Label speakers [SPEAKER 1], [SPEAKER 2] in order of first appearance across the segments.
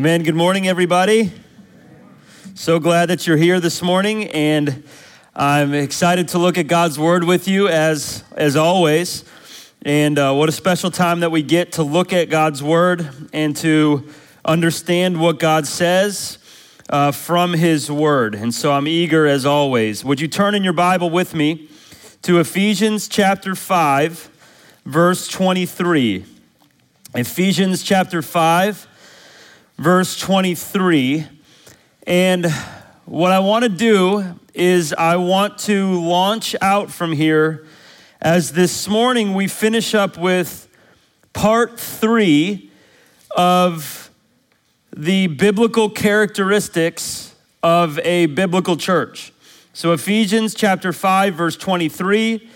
[SPEAKER 1] Amen. Good morning, everybody. So glad that you're here this morning, and I'm excited to look at God's Word with you as as always. And uh, what a special time that we get to look at God's Word and to understand what God says uh, from His Word. And so I'm eager as always. Would you turn in your Bible with me to Ephesians chapter five, verse 23? Ephesians chapter five verse 23. And what I want to do is I want to launch out from here as this morning we finish up with part three of the biblical characteristics of a biblical church. So, Ephesians chapter 5, verse 23.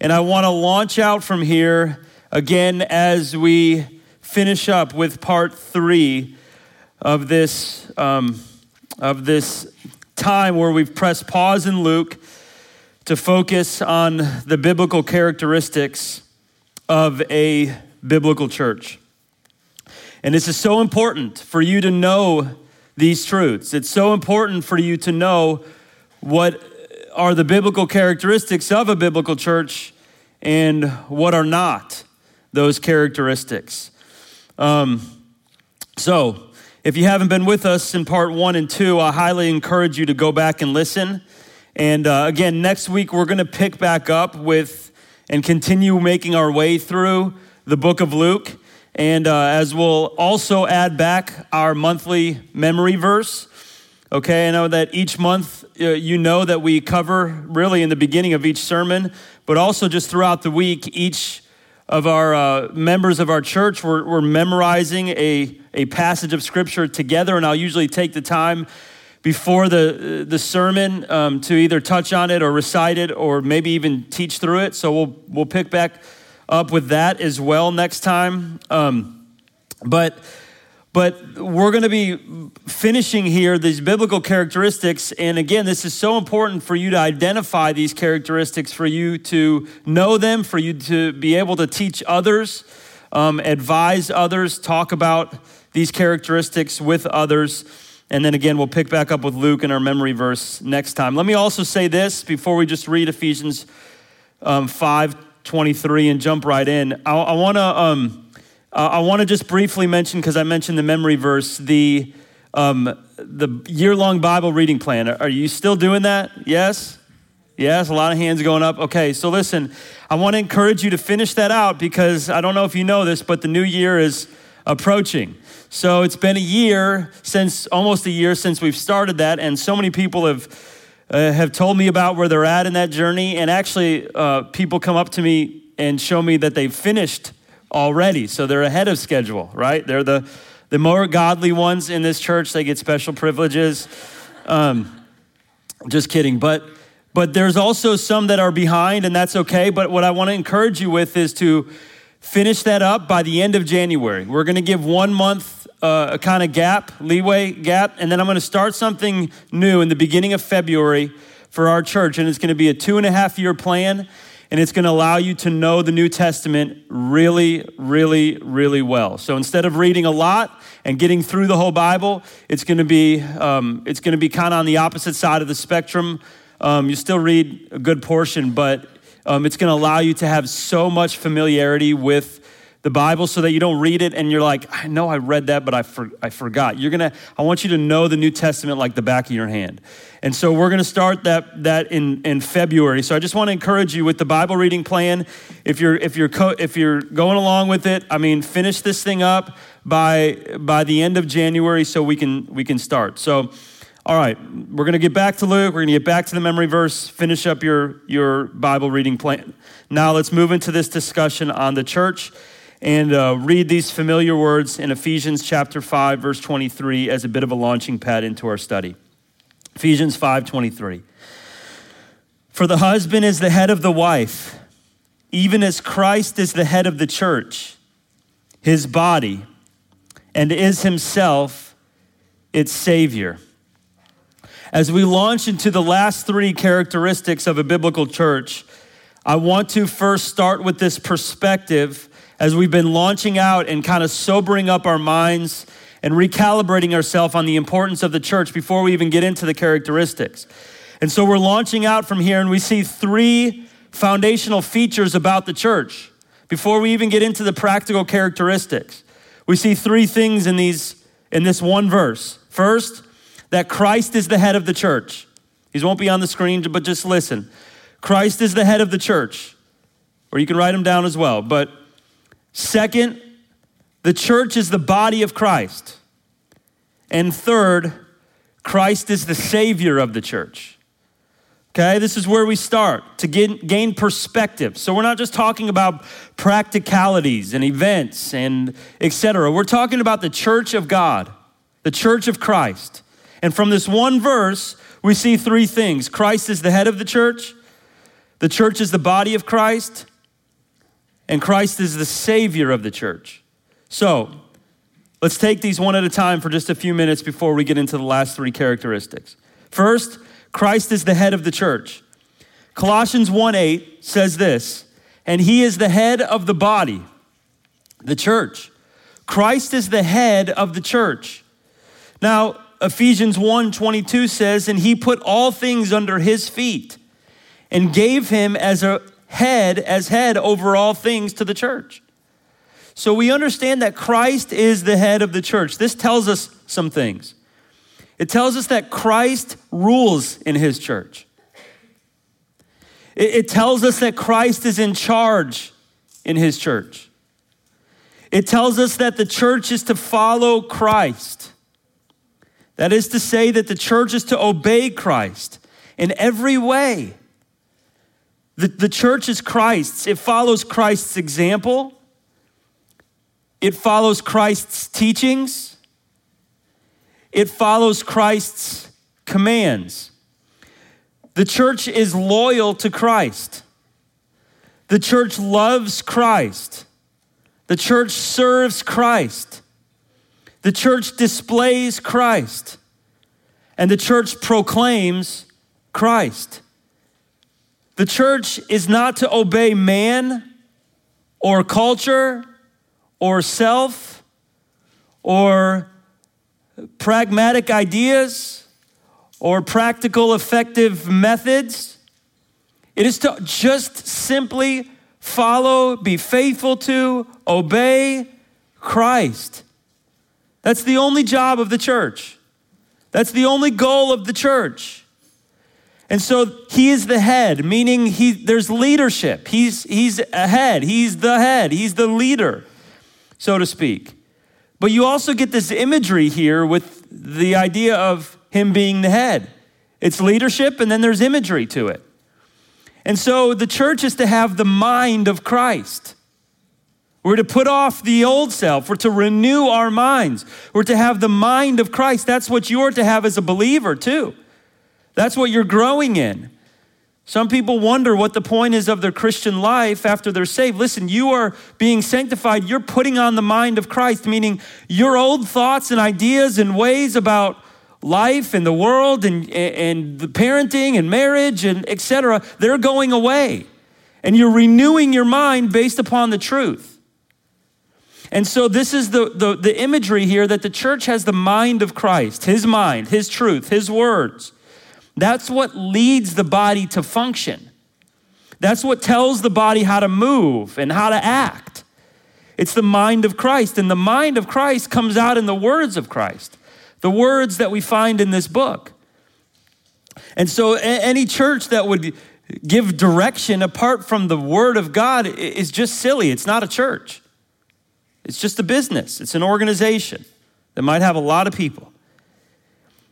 [SPEAKER 1] And I want to launch out from here again as we finish up with part three of this, um, of this time where we've pressed pause in Luke to focus on the biblical characteristics of a biblical church. And this is so important for you to know these truths. It's so important for you to know what are the biblical characteristics of a biblical church and what are not those characteristics. Um, so, if you haven't been with us in part one and two, I highly encourage you to go back and listen. And uh, again, next week we're going to pick back up with and continue making our way through the book of Luke. And uh, as we'll also add back our monthly memory verse. Okay, I know that each month uh, you know that we cover really in the beginning of each sermon, but also just throughout the week, each of our uh, members of our church, we're, we're memorizing a, a passage of scripture together, and I'll usually take the time before the, the sermon um, to either touch on it or recite it or maybe even teach through it. So we'll, we'll pick back up with that as well next time. Um, but but we're going to be finishing here these biblical characteristics. And again, this is so important for you to identify these characteristics, for you to know them, for you to be able to teach others, um, advise others, talk about these characteristics with others. And then again, we'll pick back up with Luke in our memory verse next time. Let me also say this before we just read Ephesians um, 5 23 and jump right in. I, I want to. Um, uh, I want to just briefly mention, because I mentioned the memory verse, the, um, the year long Bible reading plan. Are you still doing that? Yes? Yes, a lot of hands going up. Okay, so listen, I want to encourage you to finish that out because I don't know if you know this, but the new year is approaching. So it's been a year since, almost a year since we've started that, and so many people have. Uh, have told me about where they're at in that journey, and actually, uh, people come up to me and show me that they've finished already. So they're ahead of schedule, right? They're the, the more godly ones in this church. They get special privileges. Um, just kidding. But, but there's also some that are behind, and that's okay. But what I want to encourage you with is to finish that up by the end of January. We're going to give one month uh, a kind of gap, leeway gap, and then I'm going to start something new in the beginning of February for our church. And it's going to be a two and a half year plan and it's going to allow you to know the New Testament really, really, really well. So instead of reading a lot and getting through the whole Bible, it's going to be um, it's going to be kind of on the opposite side of the spectrum. Um, you still read a good portion, but um, it's going to allow you to have so much familiarity with the Bible so that you don't read it and you're like, I know I read that, but I, for, I forgot. You're gonna, I want you to know the New Testament like the back of your hand. And so we're gonna start that, that in, in February. So I just wanna encourage you with the Bible reading plan. If you're, if you're, co- if you're going along with it, I mean, finish this thing up by, by the end of January so we can, we can start. So All right, we're to get back to Luke. We're to get back to the memory verse, finish up your, your Bible reading plan. Now let's move into this discussion on the church and uh, read these familiar words in Ephesians chapter 5, verse 23 as a bit of a launching pad into our study. Ephesians 5 23. For the husband is the head of the wife, even as Christ is the head of the church, his body, and is himself its Savior. As we launch into the last three characteristics of a biblical church, I want to first start with this perspective as we've been launching out and kind of sobering up our minds and recalibrating ourselves on the importance of the church before we even get into the characteristics. And so we're launching out from here and we see three foundational features about the church before we even get into the practical characteristics. We see three things in these in this one verse. First, that Christ is the head of the church. These won't be on the screen, but just listen. Christ is the head of the church. Or you can write them down as well. But second, the church is the body of Christ. And third, Christ is the savior of the church. Okay, this is where we start to get, gain perspective. So we're not just talking about practicalities and events and etc. We're talking about the church of God, the church of Christ. And from this one verse, we see three things Christ is the head of the church, the church is the body of Christ, and Christ is the savior of the church. So, let's take these one at a time for just a few minutes before we get into the last three characteristics. First, Christ is the head of the church. Colossians 1 8 says this, and he is the head of the body, the church. Christ is the head of the church. Now, Ephesians 1 22 says, And he put all things under his feet and gave him as a head, as head over all things to the church. So we understand that Christ is the head of the church. This tells us some things. It tells us that Christ rules in his church. It, it tells us that Christ is in charge in his church. It tells us that the church is to follow Christ. That is to say, that the church is to obey Christ in every way. The, the church is Christ's, it follows Christ's example, it follows Christ's teachings, it follows Christ's commands. The church is loyal to Christ. The church loves Christ. The church serves Christ. The church displays Christ, and the church proclaims Christ. The church is not to obey man or culture or self or pragmatic ideas or practical effective methods. It is to just simply follow, be faithful to, obey Christ. That's the only job of the church. That's the only goal of the church. And so he is the head, meaning he, there's leadership. He's, he's ahead. He's the head. He's the leader, so to speak. But you also get this imagery here with the idea of him being the head. It's leadership, and then there's imagery to it. And so the church is to have the mind of Christ. We're to put off the old self. We're to renew our minds. We're to have the mind of Christ. That's what you're to have as a believer, too. That's what you're growing in. Some people wonder what the point is of their Christian life after they're saved. Listen, you are being sanctified. You're putting on the mind of Christ, meaning your old thoughts and ideas and ways about life and the world and, and the parenting and marriage and etc. They're going away. And you're renewing your mind based upon the truth. And so, this is the, the, the, imagery here that the church has the mind of Christ, his mind, his truth, his words. That's what leads the body to function. That's what tells the body how to move and how to act. It's the mind of Christ. And the mind of Christ comes out in the words of Christ, the words that we find in this book. And so, any church that would give direction apart from the word of God is just silly. It's not a church. It's just a business, it's an organization that might have a lot of people.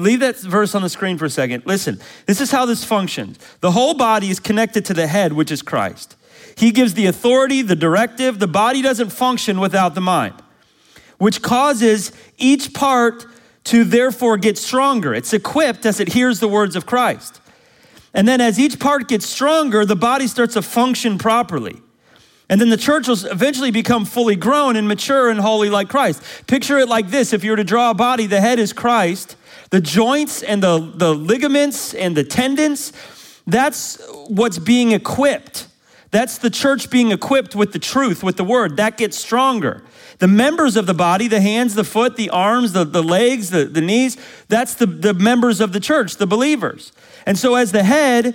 [SPEAKER 1] Leave that verse on the screen for a second. Listen, this is how this functions. The whole body is connected to the head, which is Christ. He gives the authority, the directive. The body doesn't function without the mind, which causes each part to therefore get stronger. It's equipped as it hears the words of Christ. And then as each part gets stronger, the body starts to function properly. And then the church will eventually become fully grown and mature and holy like Christ. Picture it like this if you were to draw a body, the head is Christ, the joints and the, the ligaments and the tendons, that's what's being equipped. That's the church being equipped with the truth, with the word. That gets stronger. The members of the body, the hands, the foot, the arms, the, the legs, the, the knees, that's the, the members of the church, the believers. And so, as the head,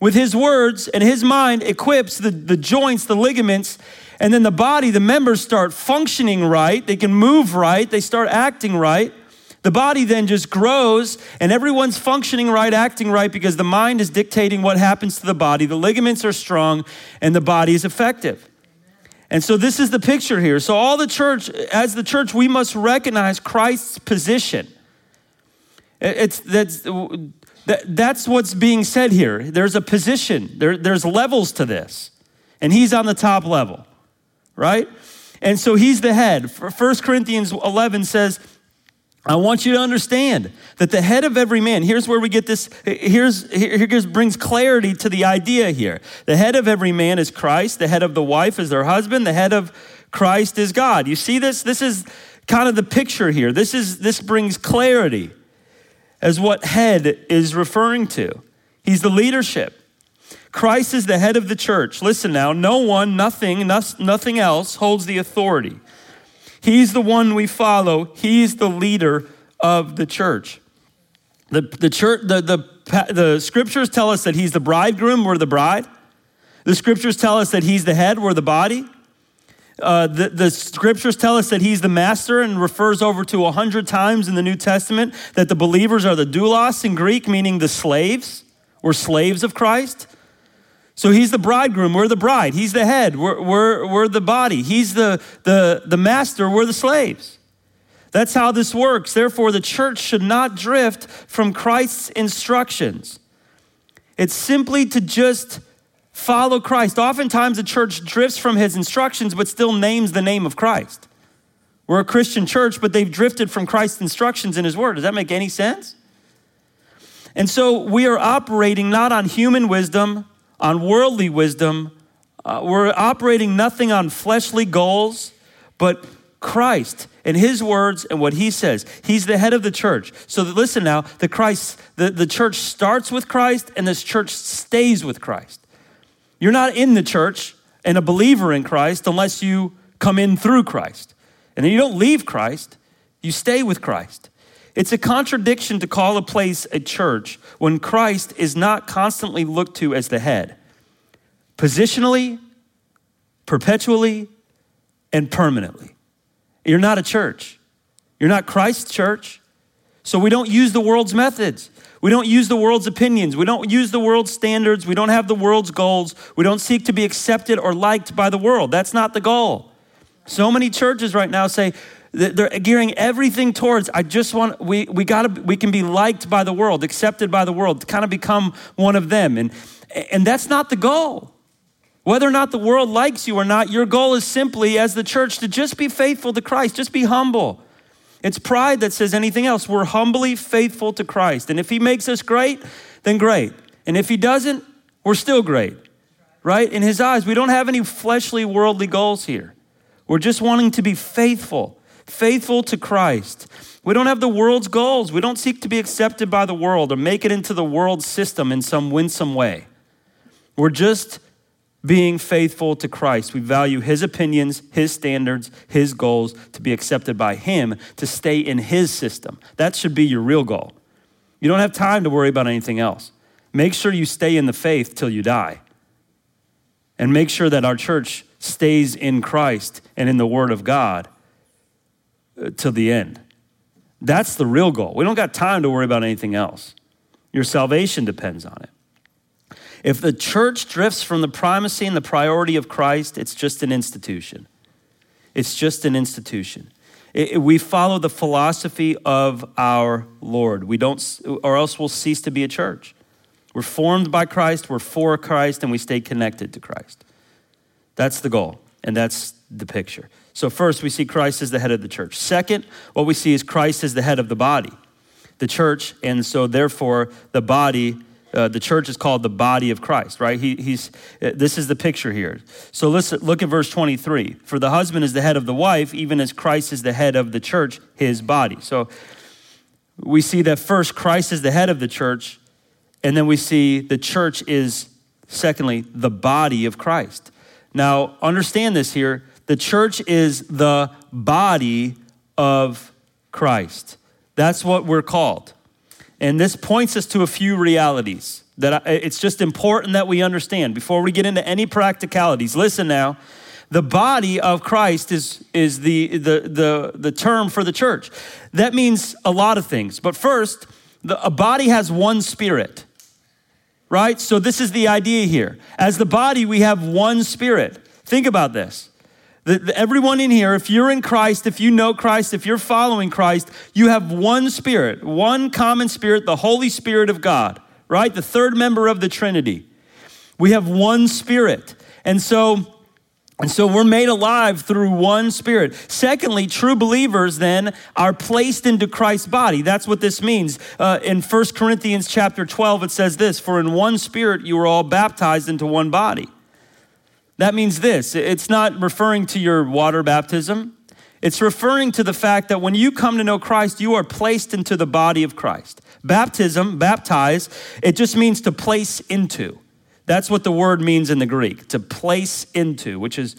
[SPEAKER 1] with his words and his mind, equips the, the joints, the ligaments, and then the body, the members start functioning right. They can move right. They start acting right. The body then just grows and everyone's functioning right, acting right because the mind is dictating what happens to the body. The ligaments are strong and the body is effective. And so this is the picture here. So all the church, as the church, we must recognize Christ's position. It's that's that's what's being said here. There's a position. There, there's levels to this, and he's on the top level, right? And so he's the head. 1 Corinthians 11 says, I want you to understand that the head of every man, here's where we get this, here's, here, brings clarity to the idea here. The head of every man is Christ, the head of the wife is their husband, the head of Christ is God. You see this? This is kind of the picture here. This is this brings clarity as what head is referring to. He's the leadership. Christ is the head of the church. Listen now, no one, nothing, nothing else holds the authority. He's the one we follow. He's the leader of the church. The, the, church, the, the, the scriptures tell us that he's the bridegroom, we're the bride. The scriptures tell us that he's the head, we're the body. Uh, the, the scriptures tell us that he's the master and refers over to a hundred times in the New Testament that the believers are the doulos in Greek, meaning the slaves. We're slaves of Christ. So he's the bridegroom, we're the bride. He's the head, we're, we're, we're the body. He's the, the, the master, we're the slaves. That's how this works. Therefore, the church should not drift from Christ's instructions. It's simply to just follow Christ. Oftentimes, the church drifts from his instructions, but still names the name of Christ. We're a Christian church, but they've drifted from Christ's instructions in his word. Does that make any sense? And so we are operating not on human wisdom, on worldly wisdom. Uh, we're operating nothing on fleshly goals, but Christ and his words and what he says. He's the head of the church. So that, listen now, the Christ, the, the church starts with Christ and this church stays with Christ. You're not in the church and a believer in Christ unless you come in through Christ. And then you don't leave Christ, you stay with Christ. It's a contradiction to call a place a church when Christ is not constantly looked to as the head. Positionally, perpetually, and permanently. You're not a church. You're not Christ's church. So we don't use the world's methods. We don't use the world's opinions. We don't use the world's standards. We don't have the world's goals. We don't seek to be accepted or liked by the world. That's not the goal. So many churches right now say, they're gearing everything towards, I just want, we, we gotta, we can be liked by the world, accepted by the world, to kind of become one of them. And, and that's not the goal. Whether or not the world likes you or not, your goal is simply, as the church, to just be faithful to Christ, just be humble. It's pride that says anything else. We're humbly faithful to Christ. And if He makes us great, then great. And if He doesn't, we're still great, right? In His eyes, we don't have any fleshly, worldly goals here. We're just wanting to be faithful faithful to Christ. We don't have the world's goals. We don't seek to be accepted by the world or make it into the world system in some winsome way. We're just being faithful to Christ. We value his opinions, his standards, his goals to be accepted by him, to stay in his system. That should be your real goal. You don't have time to worry about anything else. Make sure you stay in the faith till you die. and make sure that our church stays in Christ and in the Word of God till the end. That's the real goal. We don't got time to worry about anything else. Your salvation depends on it. If the church drifts from the primacy and the priority of Christ, it's just an institution. It's just an institution. It- it- we follow the philosophy of our Lord. We don't, or else we'll cease to be a church. We're formed by Christ, we're for Christ, and we stay connected to Christ. That's the goal, and that's the picture. So, first, we see Christ as the head of the church. Second, what we see is Christ as the head of the body, the church, and so therefore the body. Uh, the church is called the body of Christ, right? He, he's, uh, this is the picture here. So listen, look at verse 23. For the husband is the head of the wife, even as Christ is the head of the church, his body. So we see that first, Christ is the head of the church, and then we see the church is, secondly, the body of Christ. Now, understand this here the church is the body of Christ. That's what we're called. And this points us to a few realities that it's just important that we understand before we get into any practicalities. Listen now. The body of Christ is, is the, the, the, the term for the church. That means a lot of things. But first, the, a body has one spirit right? So, this is the idea here. As the body, we have one spirit. Think about this. Everyone in here, if you're in Christ, if you know Christ, if you're following Christ, you have one spirit, one common spirit, the Holy Spirit of God, right? The third member of the Trinity. We have one spirit. And so, and so we're made alive through one spirit. Secondly, true believers then are placed into Christ's body. That's what this means. Uh, in 1 Corinthians chapter 12, it says this For in one spirit you were all baptized into one body. That means this it's not referring to your water baptism, it's referring to the fact that when you come to know Christ, you are placed into the body of Christ. Baptism, baptize, it just means to place into. That's what the word means in the Greek, to place into, which is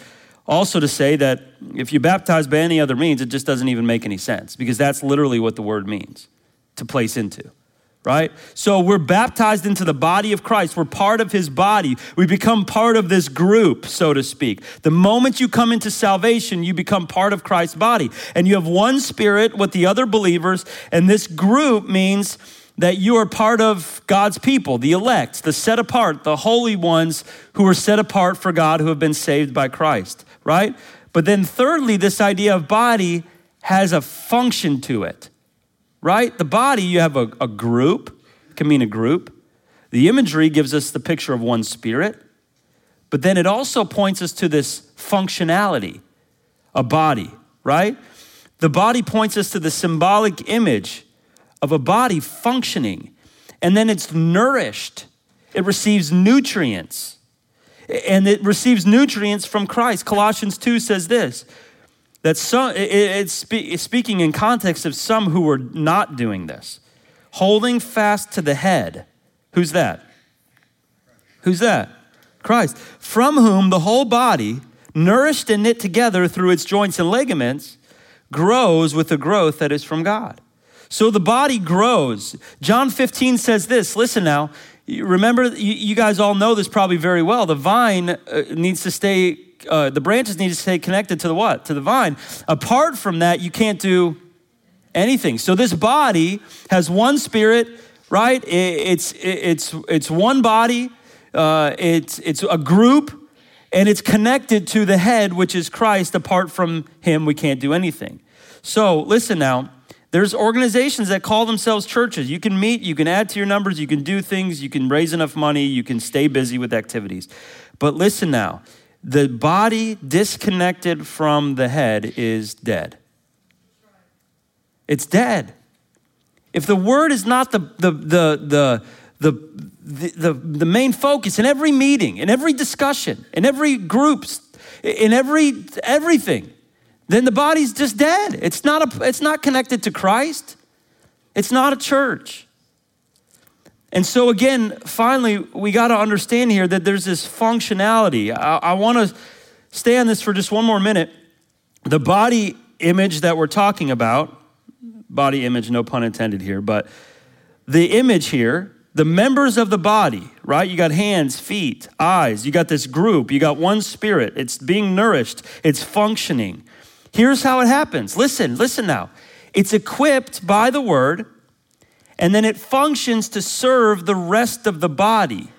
[SPEAKER 1] also to say that if you baptize by any other means, it just doesn't even make any sense because that's literally what the word means to place into, right? So we're baptized into the body of Christ. We're part of his body. We become part of this group, so to speak. The moment you come into salvation, you become part of Christ's body. And you have one spirit with the other believers, and this group means that you are part of God's people, the elect, the set apart, the holy ones who are set apart for God, who have been saved by Christ, right? But then, thirdly, this idea of body has a function to it, right? The body, you have a, a group, can mean a group. The imagery gives us the picture of one spirit, but then it also points us to this functionality, a body, right? The body points us to the symbolic image of a body functioning, and then it's nourished. It receives nutrients, and it receives nutrients from Christ. Colossians 2 says this that some, it- it's, spe- it's speaking in context of some who were not doing this, holding fast to the head. Who's that? Who's that? Christ. From whom the whole body, nourished and knit together through its joints and ligaments, grows with the growth that is from God. So the body grows. John 15 says this listen now, remember, you, guys all know this probably very well. The vine uh, needs to stay, uh, the branches need to stay connected to the what? To the vine. Apart from that, you can't do anything. So this body has one spirit, right? It's, it's, it's one body, uh, it's, it's a group, and it's connected to the head, which is Christ. Apart from him, we can't do anything. So listen now. There's organizations that call themselves churches. You can meet, you can add to your numbers, you can do things, you can raise enough money, you can stay busy with activities. But listen now the body disconnected from the head is dead. It's dead. If the word is not the, the, the, the, the, the, main focus in every meeting, in every discussion, in every groups, in every everything, then the body's just dead. It's not, a, it's not connected to Christ. It's not a church. And so, again, finally, we got to understand here that there's this functionality. I, I want to stay on this for just one more minute. The body image that we're talking about, body image, no pun intended here, but the image here the members of the body, right? You got hands, feet, eyes. You got this group. You got one spirit. It's being nourished, it's functioning. Here's how it happens. Listen, listen now. It's equipped by the word, and then it functions to serve the rest of the body.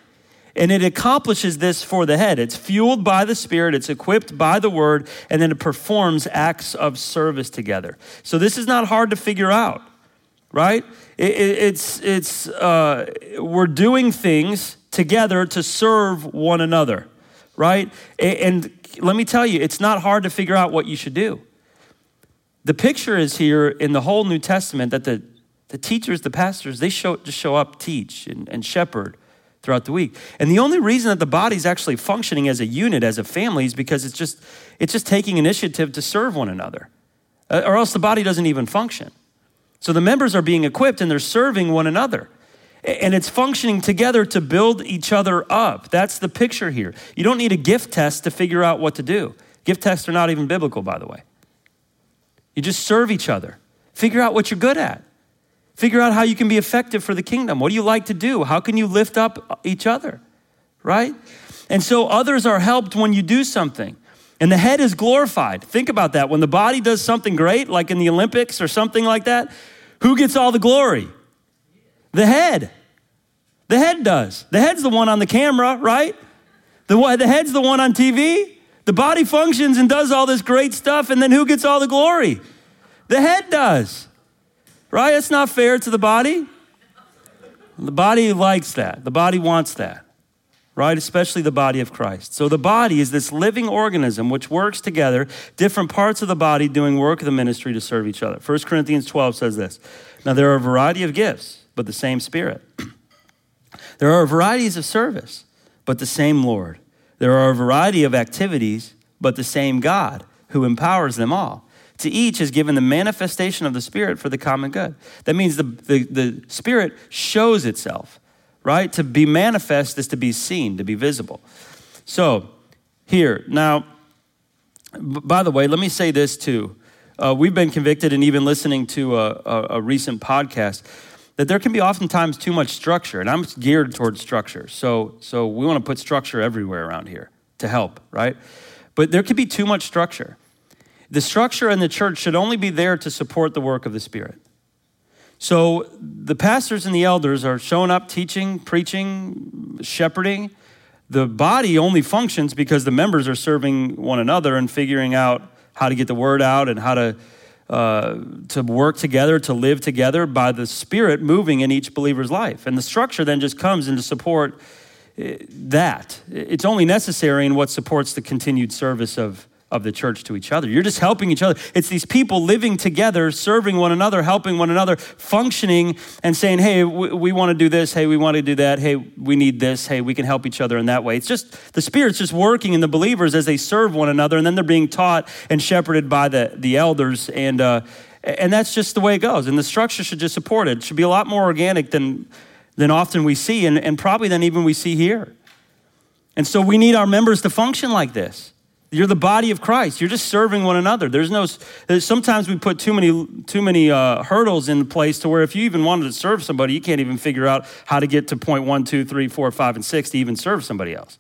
[SPEAKER 1] And it accomplishes this for the head. It's fueled by the Spirit, it's equipped by the Word, and then it performs acts of service together. So this is not hard to figure out, right? It, it, it's, it's, uh, we're doing things together to serve one another, right? And, and let me tell you, it's not hard to figure out what you should do. The picture is here in the whole New Testament that the, the teachers, the pastors, they show, just show up, teach, and, and shepherd throughout the week. And the only reason that the body's actually functioning as a unit, as a family, is because it's just, it's just taking initiative to serve one another. Uh, or else the body doesn't even function. So the members are being equipped and they're serving one another. And it's functioning together to build each other up. That's the picture here. You don't need a gift test to figure out what to do. Gift tests are not even biblical, by the way. You just serve each other. Figure out what you're good at. Figure out how you can be effective for the kingdom. What do you like to do? How can you lift up each other? Right? And so others are helped when you do something. And the head is glorified. Think about that. When the body does something great, like in the Olympics or something like that, who gets all the glory? The head. The head does. The head's the one on the camera, right? The, the head's the one on TV. The body functions and does all this great stuff, and then who gets all the glory? The head does. Right? It's not fair to the body. The body likes that. The body wants that. Right? Especially the body of Christ. So the body is this living organism which works together, different parts of the body doing work of the ministry to serve each other. 1 Corinthians 12 says this. Now there are a variety of gifts, but the same Spirit. there are varieties of service, but the same Lord. There are a variety of activities, but the same God who empowers them all. To each is given the manifestation of the Spirit for the common good. That means the, the, the Spirit shows itself, right? To be manifest is to be seen, to be visible. So, here, now, by the way, let me say this too. Uh, we've been convicted, and even listening to a, a, a recent podcast, that there can be oftentimes too much structure, and I'm geared towards structure. So, so we want to put structure everywhere around here to help, right? But there can be too much structure. The structure in the church should only be there to support the work of the Spirit. So the pastors and the elders are showing up, teaching, preaching, shepherding. The body only functions because the members are serving one another and figuring out how to get the word out and how to uh, to work together, to live together by the Spirit moving in each believer's life. And the structure then just comes in to support uh, that. It's only necessary in what supports the continued service of, of the church to each other. You're just helping each other. It's these people living together, serving one another, helping one another, functioning and saying, hey, we, we want to do this. Hey, we want to do that. Hey, we need this. Hey, we can help each other in that way. It's just the Spirit's just working in the believers as they serve one another, and then they're being taught and shepherded by the, the elders. And, uh, and that's just the way it goes. And the structure should just support it. It should be a lot more organic than, than often we see, and, and probably than even we see here. And so we need our members to function like this. You're the body of Christ. You're just serving one another. There's no. Sometimes we put too many too many uh, hurdles in place to where if you even wanted to serve somebody, you can't even figure out how to get to point one, two, three, four, five, and six to even serve somebody else.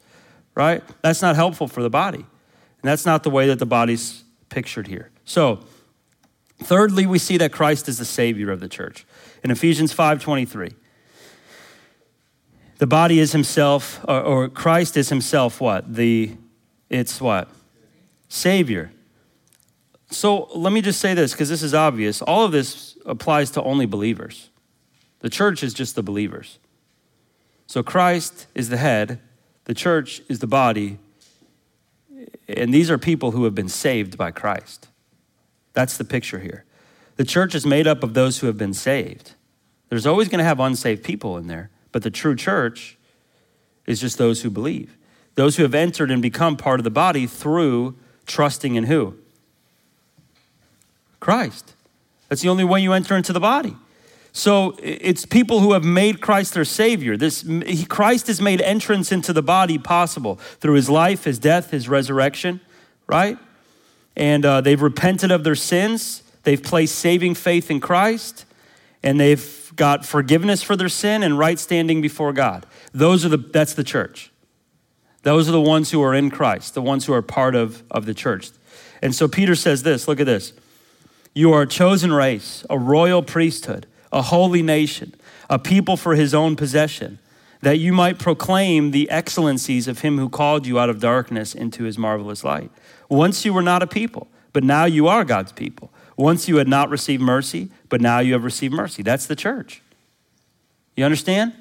[SPEAKER 1] Right? That's not helpful for the body, and that's not the way that the body's pictured here. So, thirdly, we see that Christ is the Savior of the church in Ephesians five twenty three. The body is Himself, or, or Christ is Himself. What the it's what Savior. So let me just say this because this is obvious. All of this applies to only believers. The church is just the believers. So Christ is the head, the church is the body, and these are people who have been saved by Christ. That's the picture here. The church is made up of those who have been saved. There's always going to have unsaved people in there, but the true church is just those who believe. Those who have entered and become part of the body through trusting in who? Christ. That's the only way you enter into the body. So it's people who have made Christ their Savior. This Christ has made entrance into the body possible through His life, His death, His resurrection, right? And uh, they've repented of their sins. They've placed saving faith in Christ, and they've got forgiveness for their sin and right standing before God. Those are the that's the church. Those are the ones who are in Christ, the ones who are part of, of the church. And so Peter says this look at this. You are a chosen race, a royal priesthood, a holy nation, a people for his own possession, that you might proclaim the excellencies of him who called you out of darkness into his marvelous light. Once you were not a people, but now you are God's people. Once you had not received mercy, but now you have received mercy. That's the church. You understand?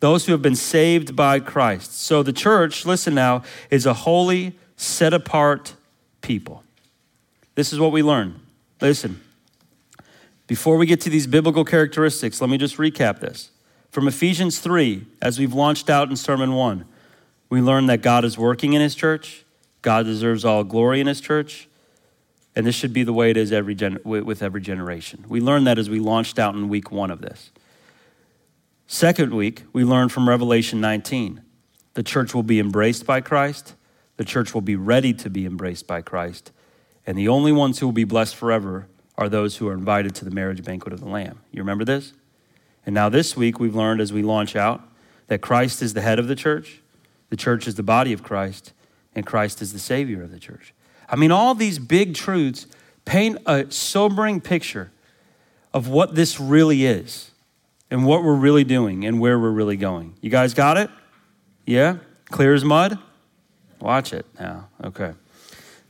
[SPEAKER 1] Those who have been saved by Christ. So the church, listen now, is a holy, set apart people. This is what we learn. Listen, before we get to these biblical characteristics, let me just recap this. From Ephesians 3, as we've launched out in Sermon 1, we learn that God is working in His church, God deserves all glory in His church, and this should be the way it is every gen- with every generation. We learned that as we launched out in week one of this. Second week, we learned from Revelation 19 the church will be embraced by Christ, the church will be ready to be embraced by Christ, and the only ones who will be blessed forever are those who are invited to the marriage banquet of the Lamb. You remember this? And now this week, we've learned as we launch out that Christ is the head of the church, the church is the body of Christ, and Christ is the Savior of the church. I mean, all these big truths paint a sobering picture of what this really is and what we're really doing and where we're really going. You guys got it? Yeah? Clear as mud? Watch it now. Okay.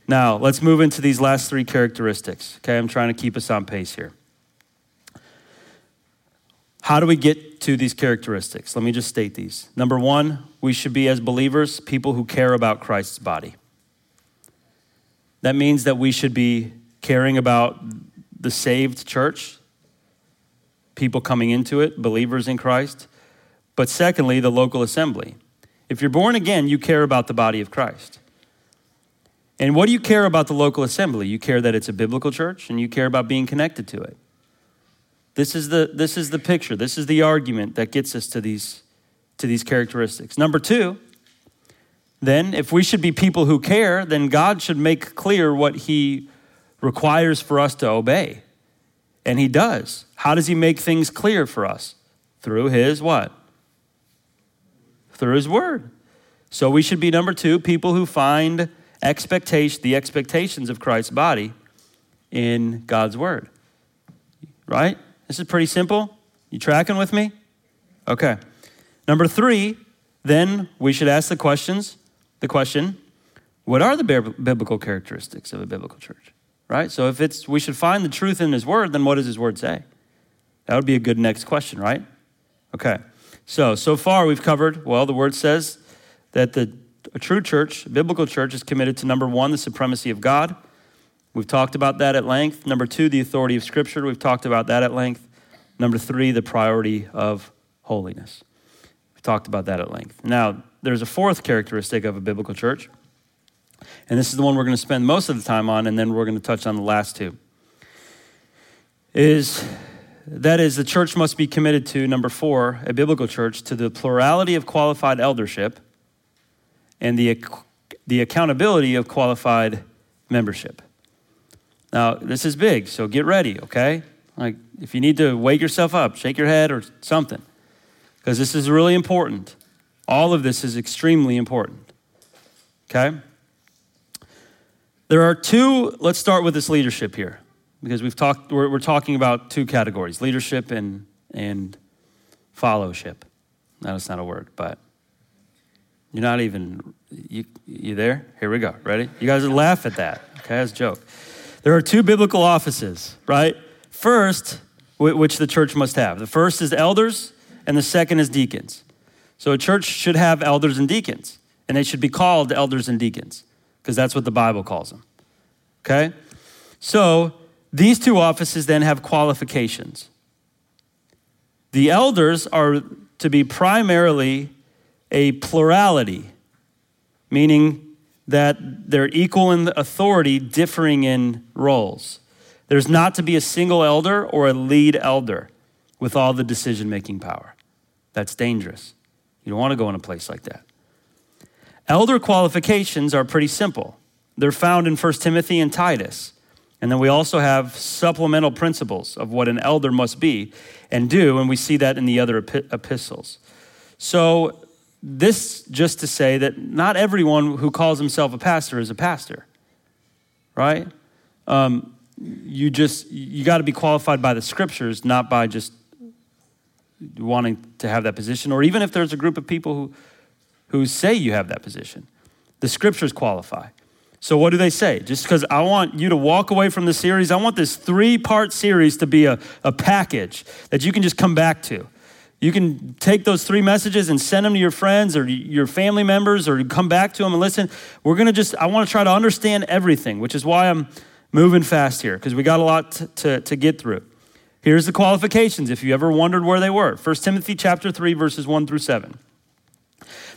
[SPEAKER 1] Now, let's move into these last three characteristics. Okay, I'm trying to keep us on pace here. How do we get to these characteristics? Let me just state these. Number one, we should be, as believers, people who care about Christ's body. That means that we should be caring about the saved church, people coming into it, believers in Christ. But secondly, the local assembly. If you're born again, you care about the body of Christ. And what do you care about the local assembly? You care that it's a biblical church and you care about being connected to it. This is the, this is the picture. This is the argument that gets us to these, to these characteristics. Number two, then, if we should be people who care, then God should make clear what He requires for us to obey. And He does. How does He make things clear for us? Through His what? Through His Word. So we should be number two, people who find expectation, the expectations of Christ's body in God's Word. Right? This is pretty simple. You tracking with me? Okay. Number three, then we should ask the questions the question what are the biblical characteristics of a biblical church? Right? So if it's we should find the truth in his word, then what does his word say? That would be a good next question, right? Okay. So, so far we've covered, well, the word says that the a true church, a biblical church, is committed to number one, the supremacy of God. We've talked about that at length. Number two, the authority of Scripture. We've talked about that at length. Number three, the priority of holiness. We've talked about that at length. Now, there's a fourth characteristic of a biblical church, and this is the one we're going to spend most of the time on, and then we're going to touch on the last two. Is that is, the church must be committed to, number four, a biblical church, to the plurality of qualified eldership and the, the accountability of qualified membership. Now, this is big, so get ready, okay? Like, if you need to wake yourself up, shake your head or something, because this is really important. All of this is extremely important. Okay? There are two, let's start with this leadership here, because we've talked, we're, we're talking about two categories leadership and, and fellowship. That's not a word, but you're not even, you, you there? Here we go. Ready? You guys laugh at that. Okay, that's a joke. There are two biblical offices, right? First, which the church must have. The first is elders, and the second is deacons. So a church should have elders and deacons, and they should be called elders and deacons because that's what the Bible calls them. Okay? So these two offices then have qualifications. The elders are to be primarily a plurality, meaning that they're equal in authority, differing in roles. There's not to be a single elder or a lead elder with all the decision making power. That's dangerous. You don't want to go in a place like that. Elder qualifications are pretty simple. They're found in 1 Timothy and Titus. And then we also have supplemental principles of what an elder must be and do, and we see that in the other epistles. So, this just to say that not everyone who calls himself a pastor is a pastor, right? Um, you just you got to be qualified by the scriptures, not by just wanting to have that position, or even if there's a group of people who who say you have that position. The scriptures qualify. So, what do they say? Just because I want you to walk away from the series, I want this three part series to be a, a package that you can just come back to. You can take those three messages and send them to your friends or your family members or come back to them and listen. We're going to just, I want to try to understand everything, which is why I'm moving fast here because we got a lot to, to, to get through. Here's the qualifications if you ever wondered where they were 1 Timothy chapter 3, verses 1 through 7.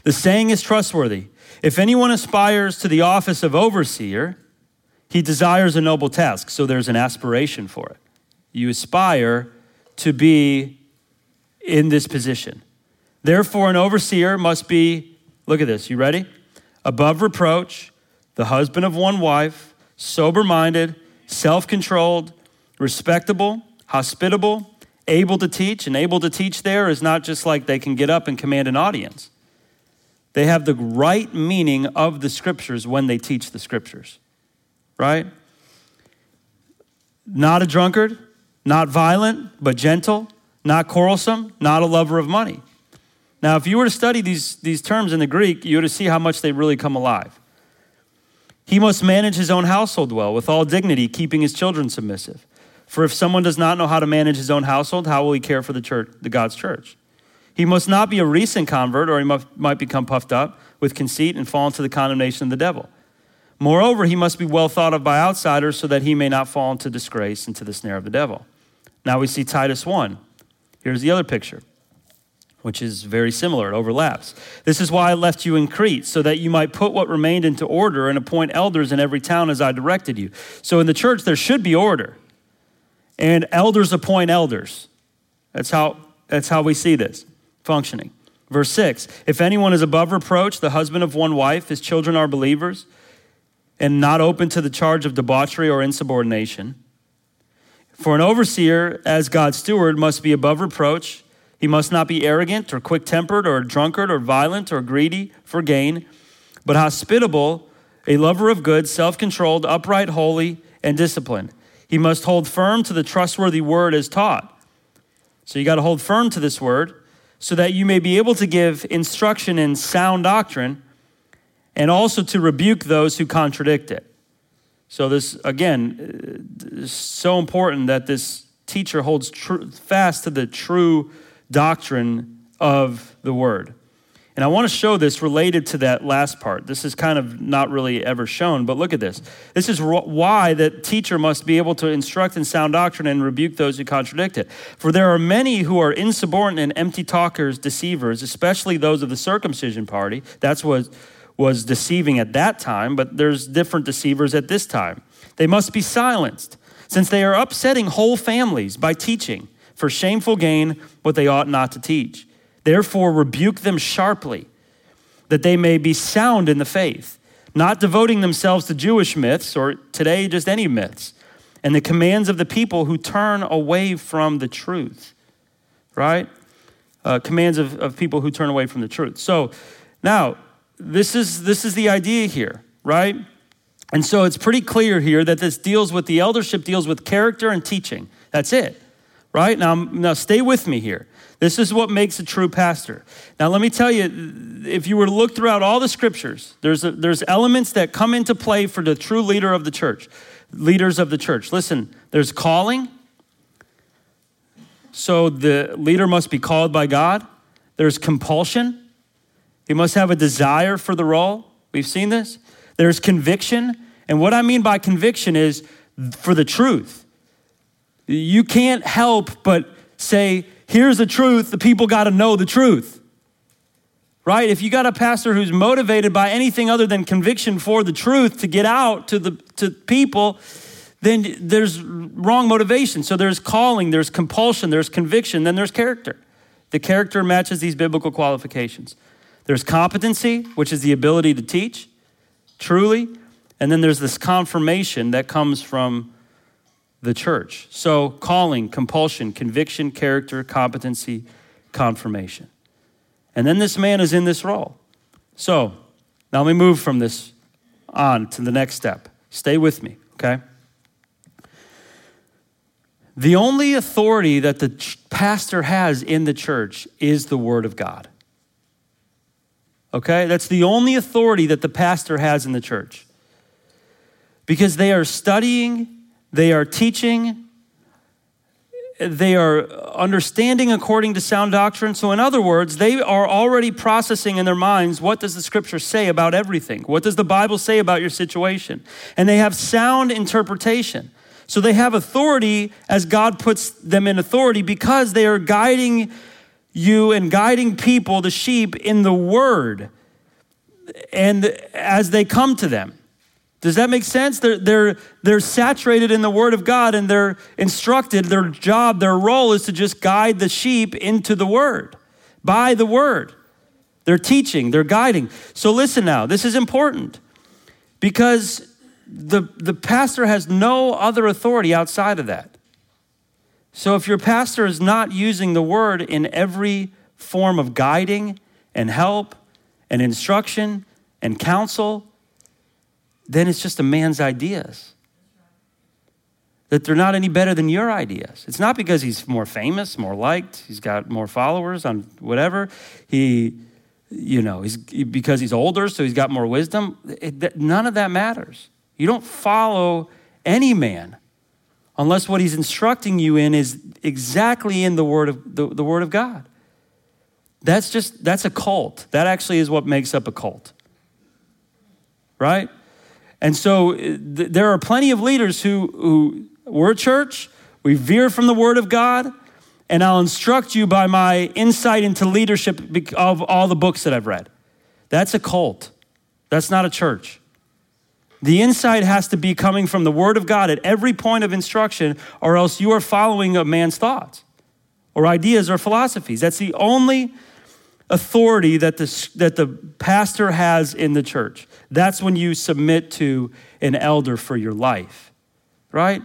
[SPEAKER 1] The saying is trustworthy. If anyone aspires to the office of overseer, he desires a noble task. So there's an aspiration for it. You aspire to be in this position. Therefore, an overseer must be, look at this, you ready? Above reproach, the husband of one wife, sober minded, self controlled, respectable, hospitable, able to teach. And able to teach there is not just like they can get up and command an audience. They have the right meaning of the scriptures when they teach the scriptures, right? Not a drunkard, not violent, but gentle, not quarrelsome, not a lover of money. Now, if you were to study these, these terms in the Greek, you would see how much they really come alive. He must manage his own household well, with all dignity, keeping his children submissive. For if someone does not know how to manage his own household, how will he care for the church, the God's church? He must not be a recent convert, or he must, might become puffed up with conceit and fall into the condemnation of the devil. Moreover, he must be well thought of by outsiders so that he may not fall into disgrace into the snare of the devil. Now we see Titus 1. Here's the other picture, which is very similar. It overlaps. This is why I left you in Crete, so that you might put what remained into order and appoint elders in every town as I directed you. So in the church, there should be order. And elders appoint elders. That's how, that's how we see this functioning. Verse 6 If anyone is above reproach, the husband of one wife, his children are believers, and not open to the charge of debauchery or insubordination. For an overseer, as God's steward, must be above reproach. He must not be arrogant or quick tempered or drunkard or violent or greedy for gain, but hospitable, a lover of good, self controlled, upright, holy, and disciplined. He must hold firm to the trustworthy word as taught. So you got to hold firm to this word so that you may be able to give instruction in sound doctrine and also to rebuke those who contradict it. So, this, again, uh, is so important that this teacher holds fast to the true doctrine of the word. And I want to show this related to that last part. This is kind of not really ever shown, but look at this. This is why the teacher must be able to instruct in sound doctrine and rebuke those who contradict it. For there are many who are insubordinate and empty talkers, deceivers, especially those of the circumcision party. That's what was deceiving at that time, but there's different deceivers at this time. They must be silenced, since they are upsetting whole families by teaching for shameful gain what they ought not to teach. Therefore, rebuke them sharply, that they may be sound in the faith, not devoting themselves to Jewish myths or today just any myths, and the commands of the people who turn away from the truth. Right? Uh, commands of, of people who turn away from the truth. So now, this is, this is the idea here, right? And so it's pretty clear here that this deals with the eldership, deals with character and teaching. That's it, right? Now, now stay with me here. This is what makes a true pastor. Now, let me tell you, if you were to look throughout all the scriptures, there's, a, there's elements that come into play for the true leader of the church, leaders of the church. Listen, there's calling. So the leader must be called by God. There's compulsion. He must have a desire for the role. We've seen this. There's conviction. And what I mean by conviction is for the truth. You can't help but say, here's the truth. The people got to know the truth. Right? If you got a pastor who's motivated by anything other than conviction for the truth to get out to the to people, then there's wrong motivation. So there's calling, there's compulsion, there's conviction, then there's character. The character matches these biblical qualifications. There's competency, which is the ability to teach truly. And then there's this confirmation that comes from the church. So, calling, compulsion, conviction, character, competency, confirmation. And then this man is in this role. So, now let me move from this on to the next step. Stay with me, okay? The only authority that the ch- pastor has in the church is the Word of God. Okay? That's the only authority that the pastor has in the church. Because they are studying, they are teaching, they are understanding according to sound doctrine. So, in other words, they are already processing in their minds what does the scripture say about everything? What does the Bible say about your situation? And they have sound interpretation. So, they have authority as God puts them in authority because they are guiding you and guiding people, the sheep, in the word and as they come to them. Does that make sense? They're, they're, they're saturated in the Word of God and they're instructed. Their job, their role is to just guide the sheep into the Word, by the Word. They're teaching, they're guiding. So listen now, this is important because the, the pastor has no other authority outside of that. So if your pastor is not using the Word in every form of guiding and help and instruction and counsel, then it's just a man's ideas. That they're not any better than your ideas. It's not because he's more famous, more liked, he's got more followers on whatever. He, you know, he's because he's older, so he's got more wisdom. It, none of that matters. You don't follow any man unless what he's instructing you in is exactly in the word of the, the word of God. That's just that's a cult. That actually is what makes up a cult. Right? And so uh, th- there are plenty of leaders who, who we're church, we veer from the Word of God, and I'll instruct you by my insight into leadership of all the books that I've read. That's a cult. That's not a church. The insight has to be coming from the Word of God at every point of instruction, or else you are following a man's thoughts or ideas or philosophies. That's the only authority that the, that the pastor has in the church. That's when you submit to an elder for your life, right?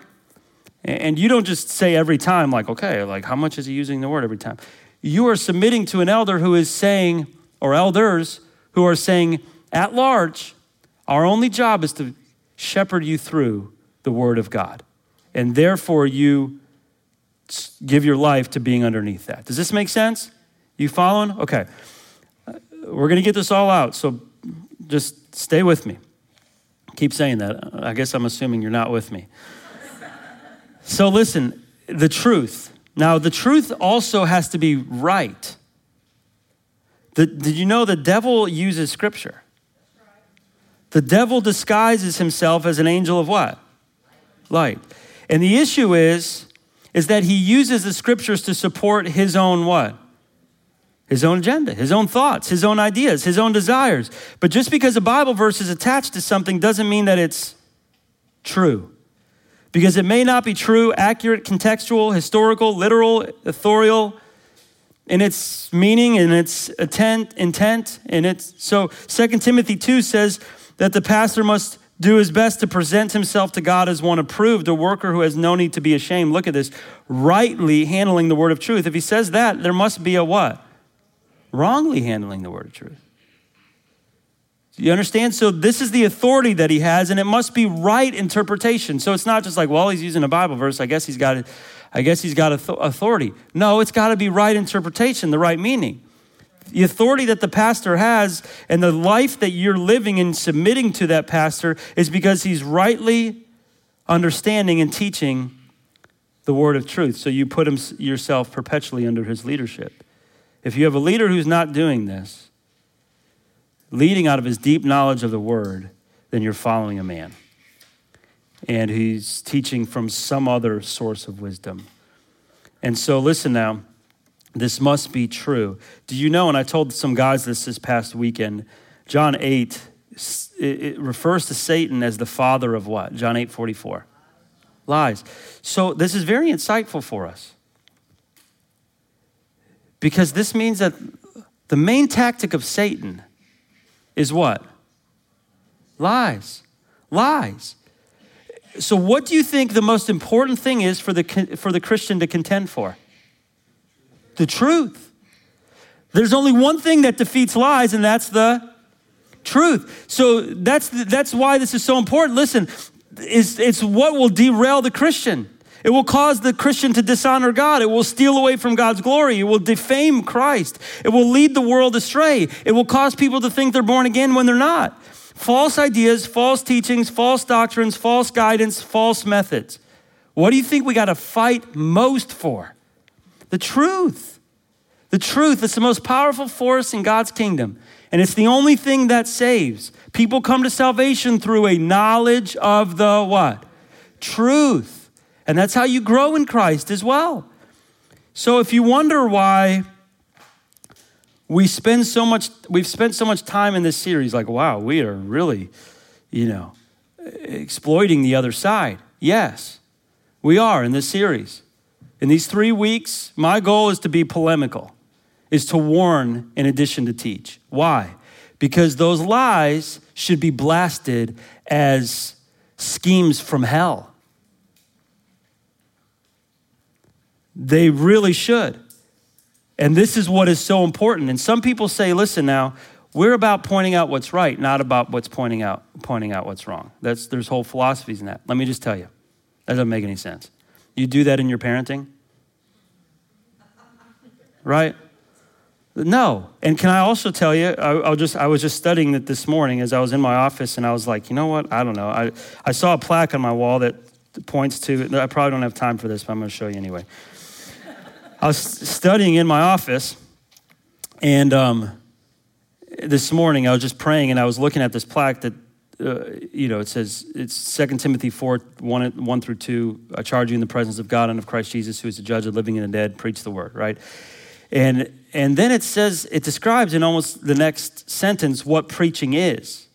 [SPEAKER 1] And you don't just say every time, like, okay, like, how much is he using the word every time? You are submitting to an elder who is saying, or elders who are saying, at large, our only job is to shepherd you through the word of God. And therefore, you give your life to being underneath that. Does this make sense? You following? Okay. Uh, we're going to get this all out, so just stay with me. Keep saying that. I guess I'm assuming you're not with me. So listen, the truth. Now, the truth also has to be right. The, did you know the devil uses scripture? The devil disguises himself as an angel of what? Light. And the issue is, is that he uses the scriptures to support his own what? His own agenda, his own thoughts, his own ideas, his own desires. But just because a Bible verse is attached to something doesn't mean that it's true. Because it may not be true, accurate, contextual, historical, literal, authorial in its meaning and its intent, intent and its so 2 Timothy 2 says that the pastor must do his best to present himself to God as one approved, a worker who has no need to be ashamed. Look at this, rightly handling the word of truth. If he says that, there must be a what? Wrongly handling the word of truth. You understand? So, this is the authority that he has, and it must be right interpretation. So, it's not just like, well, he's using a Bible verse. I guess he's got, I guess he's got authority. No, it's got to be right interpretation, the right meaning. The authority that the pastor has and the life that you're living and submitting to that pastor is because he's rightly understanding and teaching the word of truth. So, you put him, yourself perpetually under his leadership. If you have a leader who's not doing this, leading out of his deep knowledge of the word, then you're following a man. And he's teaching from some other source of wisdom. And so, listen now, this must be true. Do you know, and I told some guys this this past weekend, John 8, it refers to Satan as the father of what? John 8 44. Lies. So, this is very insightful for us. Because this means that the main tactic of Satan is what? Lies. Lies. So, what do you think the most important thing is for the, for the Christian to contend for? The truth. There's only one thing that defeats lies, and that's the truth. So that's, that's why this is so important. Listen, it's, it's what will derail the Christian. It will cause the Christian to dishonor God. It will steal away from God's glory. It will defame Christ. It will lead the world astray. It will cause people to think they're born again when they're not. False ideas, false teachings, false doctrines, false guidance, false methods. What do you think we got to fight most for? The truth. The truth is the most powerful force in God's kingdom. And it's the only thing that saves. People come to salvation through a knowledge of the what? Truth. And that's how you grow in Christ as well. So if you wonder why we spend so much we've spent so much time in this series like wow, we are really, you know, exploiting the other side. Yes. We are in this series. In these 3 weeks, my goal is to be polemical is to warn in addition to teach. Why? Because those lies should be blasted as schemes from hell. They really should. And this is what is so important. And some people say, listen now, we're about pointing out what's right, not about what's pointing out pointing out what's wrong. That's there's whole philosophies in that. Let me just tell you. That doesn't make any sense. You do that in your parenting? Right? No. And can I also tell you, I, will just, I was just studying it this morning as I was in my office, and I was like, you know what? I don't know. I, I saw a plaque on my wall that points to, I probably don't have time for this, but I'm going to show you anyway. I was studying in my office, and um, this morning I was just praying, and I was looking at this plaque that, uh, you know, it says, it's 2 Timothy 4 1, 1 through 2. I charge you in the presence of God and of Christ Jesus, who is the judge of living and the dead, preach the word, right? And, and then it says, it describes in almost the next sentence what preaching is.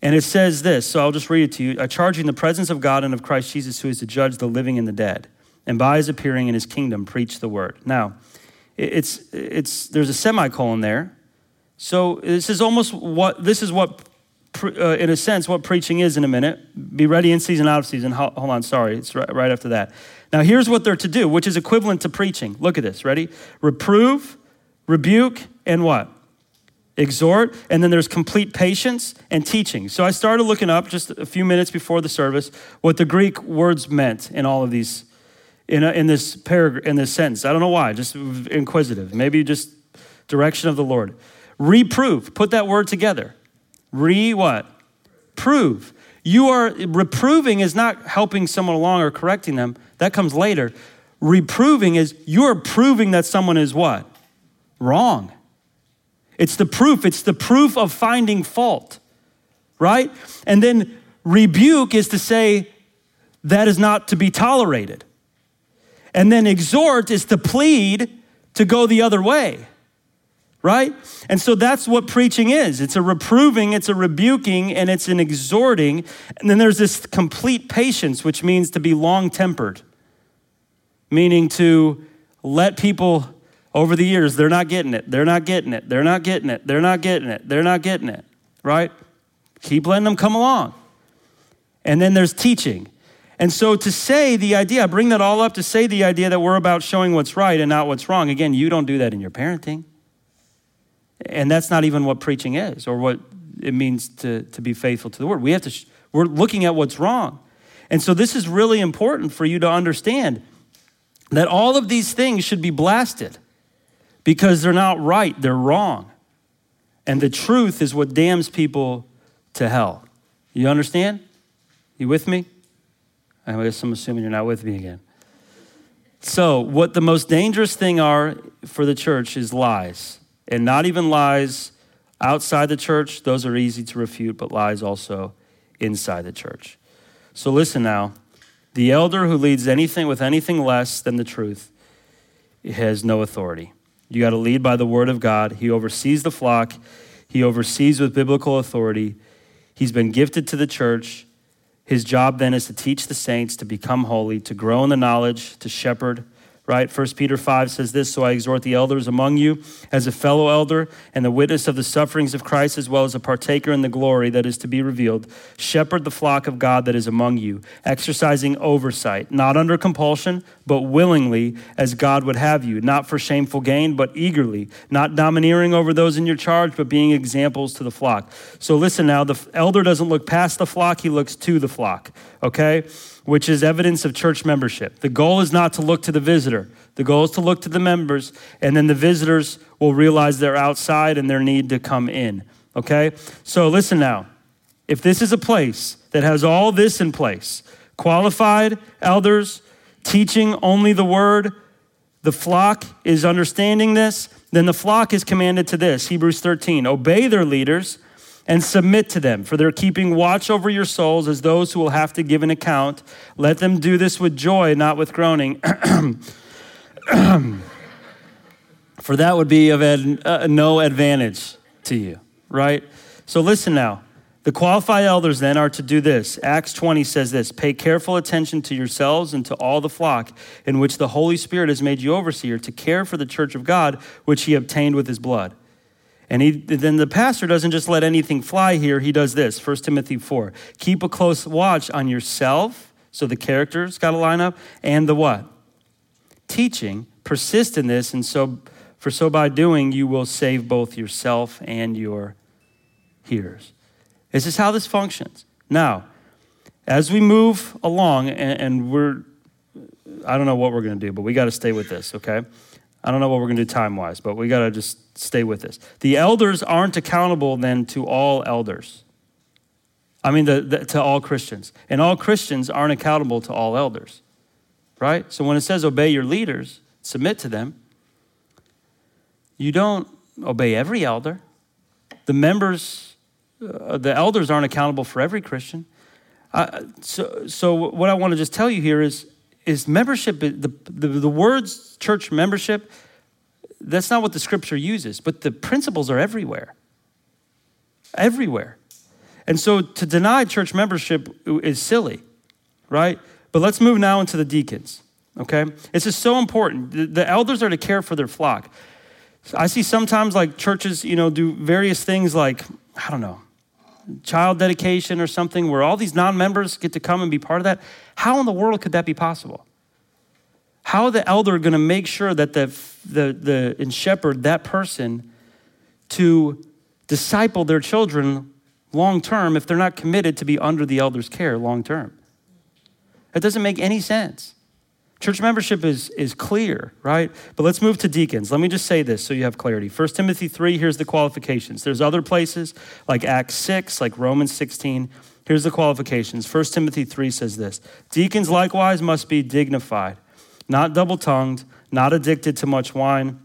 [SPEAKER 1] And it says this, so I'll just read it to you. I charge you in the presence of God and of Christ Jesus, who is to judge the living and the dead, and by his appearing in his kingdom, preach the word. Now, it's, it's, there's a semicolon there. So this is almost what, this is what, uh, in a sense, what preaching is in a minute. Be ready in season, out of season. Hold on, sorry, it's right, right after that. Now, here's what they're to do, which is equivalent to preaching. Look at this. Ready? Reprove, rebuke, and what? Exhort. And then there's complete patience and teaching. So I started looking up just a few minutes before the service what the Greek words meant in all of these, in, a, in this paragraph, in this sentence. I don't know why, just inquisitive. Maybe just direction of the Lord. Reprove. Put that word together. Re what? Prove. You are reproving is not helping someone along or correcting them. That comes later. Reproving is you're proving that someone is what? Wrong. It's the proof, it's the proof of finding fault, right? And then rebuke is to say that is not to be tolerated. And then exhort is to plead to go the other way right? And so that's what preaching is it's a reproving, it's a rebuking, and it's an exhorting. And then there's this complete patience, which means to be long tempered, meaning to let people over the years, they're not getting it, they're not getting it, they're not getting it, they're not getting it, they're not getting it, right? Keep letting them come along. And then there's teaching. And so to say the idea, I bring that all up to say the idea that we're about showing what's right and not what's wrong. Again, you don't do that in your parenting. And that's not even what preaching is or what it means to, to be faithful to the word. We have to, we're looking at what's wrong. And so this is really important for you to understand that all of these things should be blasted because they're not right, they're wrong. And the truth is what damns people to hell. You understand? You with me? I guess I'm assuming you're not with me again. So, what the most dangerous thing are for the church is lies and not even lies outside the church, those are easy to refute, but lies also inside the church. So listen now. The elder who leads anything with anything less than the truth has no authority. You got to lead by the word of God. He oversees the flock, he oversees with biblical authority. He's been gifted to the church. His job then is to teach the saints to become holy, to grow in the knowledge, to shepherd, right? 1 Peter 5 says this So I exhort the elders among you as a fellow elder and the witness of the sufferings of Christ, as well as a partaker in the glory that is to be revealed. Shepherd the flock of God that is among you, exercising oversight, not under compulsion, but willingly, as God would have you, not for shameful gain, but eagerly, not domineering over those in your charge, but being examples to the flock. So listen now, the elder doesn't look past the flock, he looks to the flock, okay? Which is evidence of church membership. The goal is not to look to the visitor, the goal is to look to the members, and then the visitors will realize they're outside and their need to come in. Okay? So listen now. If this is a place that has all this in place qualified elders, teaching only the word, the flock is understanding this, then the flock is commanded to this Hebrews 13 obey their leaders and submit to them, for they're keeping watch over your souls as those who will have to give an account. Let them do this with joy, not with groaning. for that would be of ad, uh, no advantage to you, right? So listen now. The qualified elders then are to do this. Acts 20 says this Pay careful attention to yourselves and to all the flock in which the Holy Spirit has made you overseer to care for the church of God, which he obtained with his blood. And he, then the pastor doesn't just let anything fly here. He does this 1 Timothy 4. Keep a close watch on yourself. So the characters got to line up. And the what? Teaching. Persist in this. And so, for so by doing, you will save both yourself and your hearers. This is how this functions. Now, as we move along, and, and we're, I don't know what we're going to do, but we got to stay with this, okay? I don't know what we're going to do time wise, but we got to just stay with this. The elders aren't accountable then to all elders. I mean, the, the, to all Christians. And all Christians aren't accountable to all elders, right? So when it says obey your leaders, submit to them, you don't obey every elder. The members, uh, the elders aren't accountable for every Christian. Uh, so, so what I want to just tell you here is is membership, the, the, the words church membership, that's not what the scripture uses, but the principles are everywhere. Everywhere. And so to deny church membership is silly, right? But let's move now into the deacons, okay? This is so important. The, the elders are to care for their flock. I see sometimes like churches, you know, do various things like, I don't know, child dedication or something where all these non members get to come and be part of that. How in the world could that be possible? How the elder going to make sure that the, the, the, and shepherd that person to disciple their children long term if they're not committed to be under the elder's care long term? That doesn't make any sense. Church membership is, is clear, right? But let's move to deacons. Let me just say this so you have clarity. 1 Timothy 3, here's the qualifications. There's other places like Acts 6, like Romans 16. Here's the qualifications. 1 Timothy 3 says this Deacons likewise must be dignified, not double tongued, not addicted to much wine,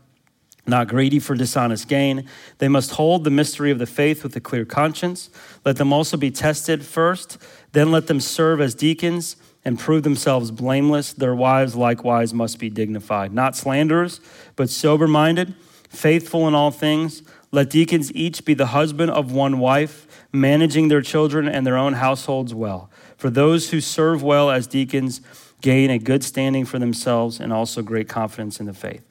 [SPEAKER 1] not greedy for dishonest gain. They must hold the mystery of the faith with a clear conscience. Let them also be tested first, then let them serve as deacons and prove themselves blameless. Their wives likewise must be dignified, not slanderers, but sober minded, faithful in all things. Let deacons each be the husband of one wife, managing their children and their own households well. For those who serve well as deacons gain a good standing for themselves and also great confidence in the faith.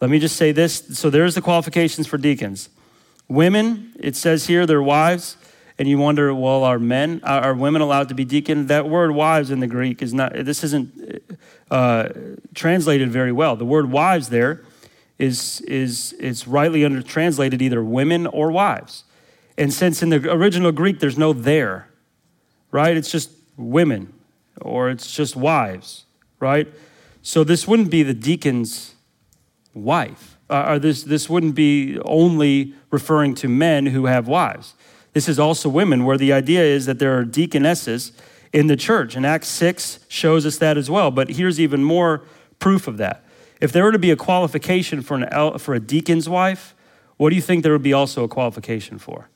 [SPEAKER 1] Let me just say this. So there's the qualifications for deacons. Women, it says here, their wives and you wonder, well, are men, are women allowed to be deacon? That word wives in the Greek is not, this isn't uh, translated very well. The word wives there is, is, is rightly under, translated either women or wives. And since in the original Greek there's no there, right? It's just women or it's just wives, right? So this wouldn't be the deacon's wife. Uh, or this, this wouldn't be only referring to men who have wives. This is also women, where the idea is that there are deaconesses in the church. And Acts 6 shows us that as well. But here's even more proof of that. If there were to be a qualification for, an, for a deacon's wife, what do you think there would be also a qualification for?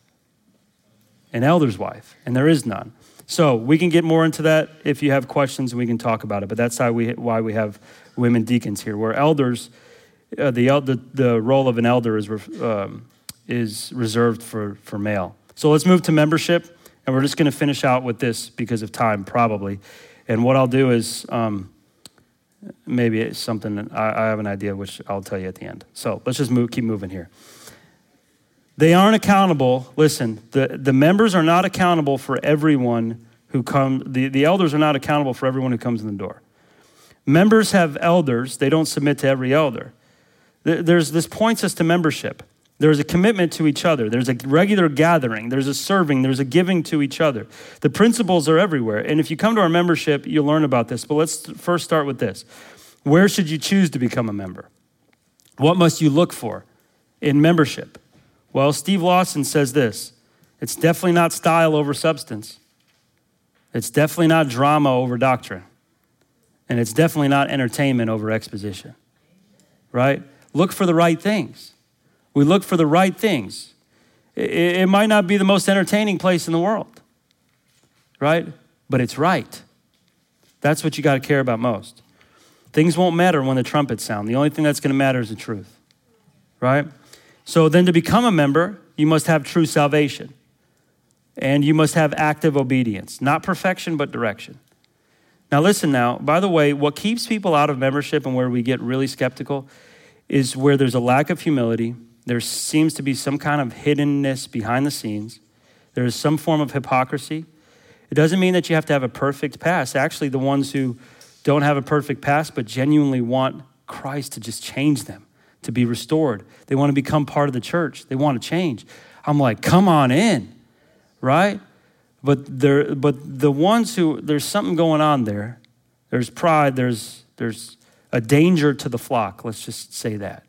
[SPEAKER 1] An elder's wife. And there is none. So we can get more into that if you have questions and we can talk about it. But that's how we, why we have women deacons here, where elders, uh, the, the, the role of an elder is, um, is reserved for, for male. So let's move to membership, and we're just going to finish out with this because of time, probably. And what I'll do is, um, maybe it's something I, I have an idea, which I'll tell you at the end. So let's just move, keep moving here. They aren't accountable. Listen, the, the members are not accountable for everyone who come, the, the elders are not accountable for everyone who comes in the door. Members have elders, they don't submit to every elder. There's, this points us to membership. There's a commitment to each other. There's a regular gathering. There's a serving. There's a giving to each other. The principles are everywhere. And if you come to our membership, you'll learn about this. But let's first start with this Where should you choose to become a member? What must you look for in membership? Well, Steve Lawson says this it's definitely not style over substance, it's definitely not drama over doctrine, and it's definitely not entertainment over exposition. Right? look for the right things. We look for the right things. It, might not be the most entertaining place in the world, right? But it's right. That's what you got to care about most. Things won't matter when the trumpets sound. The only thing that's going to matter is the truth, right? So then to become a member, you must have true salvation. And you must have active obedience, not perfection, but direction. Now, listen now, by the way, what keeps people out of membership and where we get really skeptical is where there's a lack of humility. There seems to be some kind of hiddenness behind the scenes. There is some form of hypocrisy. It doesn't mean that you have to have a perfect past. Actually, the ones who don't have a perfect past but genuinely want Christ to just change them, to be restored, they want to become part of the church, they want to change. I'm like, come on in, right? But there, but the ones who there's something going on there. There's pride. There's there's a danger to the flock. Let's just say that.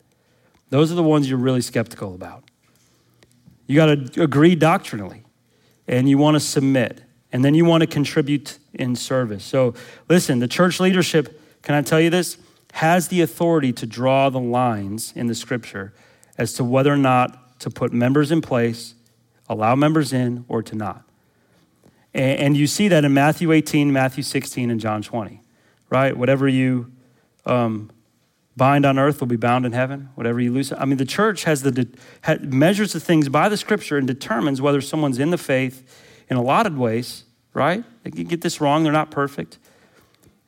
[SPEAKER 1] Those are the ones you're really skeptical about. You got to agree doctrinally, and you want to submit, and then you want to contribute in service. So, listen, the church leadership, can I tell you this? Has the authority to draw the lines in the scripture as to whether or not to put members in place, allow members in, or to not. And you see that in Matthew 18, Matthew 16, and John 20, right? Whatever you um, bind on earth will be bound in heaven. Whatever you lose. I mean, the church has the de- measures the things by the scripture and determines whether someone's in the faith in a lot of ways, right? They can get this wrong, they're not perfect,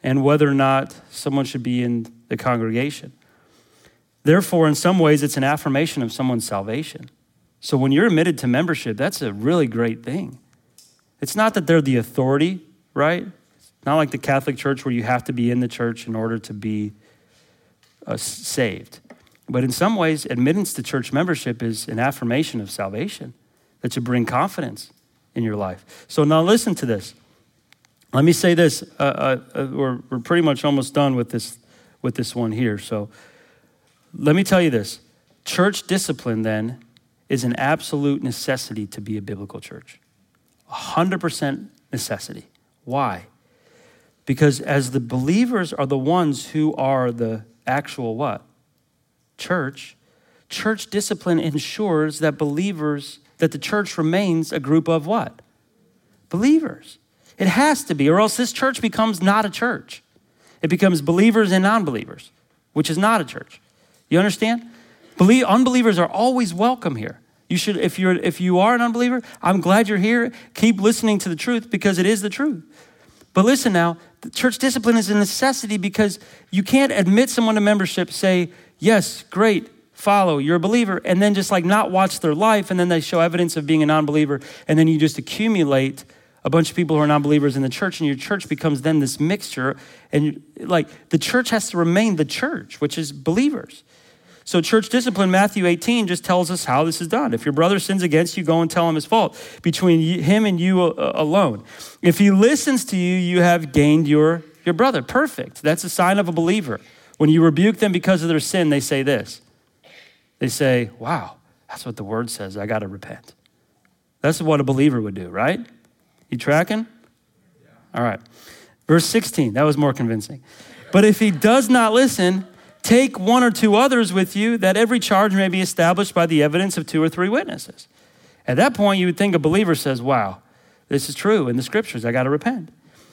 [SPEAKER 1] and whether or not someone should be in the congregation. Therefore, in some ways, it's an affirmation of someone's salvation. So when you're admitted to membership, that's a really great thing. It's not that they're the authority, right? It's Not like the Catholic Church where you have to be in the church in order to be uh, saved. But in some ways, admittance to church membership is an affirmation of salvation that should bring confidence in your life. So now listen to this. Let me say this. Uh, uh, uh, we're, we're pretty much almost done with this, with this one here. So let me tell you this church discipline then is an absolute necessity to be a biblical church. 100% necessity. Why? Because as the believers are the ones who are the actual what? Church. Church discipline ensures that believers, that the church remains a group of what? Believers. It has to be, or else this church becomes not a church. It becomes believers and non believers, which is not a church. You understand? Believe, unbelievers are always welcome here. You should, if you're if you are an unbeliever, I'm glad you're here. Keep listening to the truth because it is the truth. But listen now, church discipline is a necessity because you can't admit someone to membership, say, yes, great, follow, you're a believer, and then just like not watch their life, and then they show evidence of being a non believer, and then you just accumulate a bunch of people who are non believers in the church, and your church becomes then this mixture. And like the church has to remain the church, which is believers. So, church discipline, Matthew 18, just tells us how this is done. If your brother sins against you, go and tell him his fault between him and you uh, alone. If he listens to you, you have gained your, your brother. Perfect. That's a sign of a believer. When you rebuke them because of their sin, they say this they say, Wow, that's what the word says. I got to repent. That's what a believer would do, right? You tracking? All right. Verse 16, that was more convincing. But if he does not listen, Take one or two others with you, that every charge may be established by the evidence of two or three witnesses. At that point, you would think a believer says, Wow, this is true in the scriptures. I got to repent.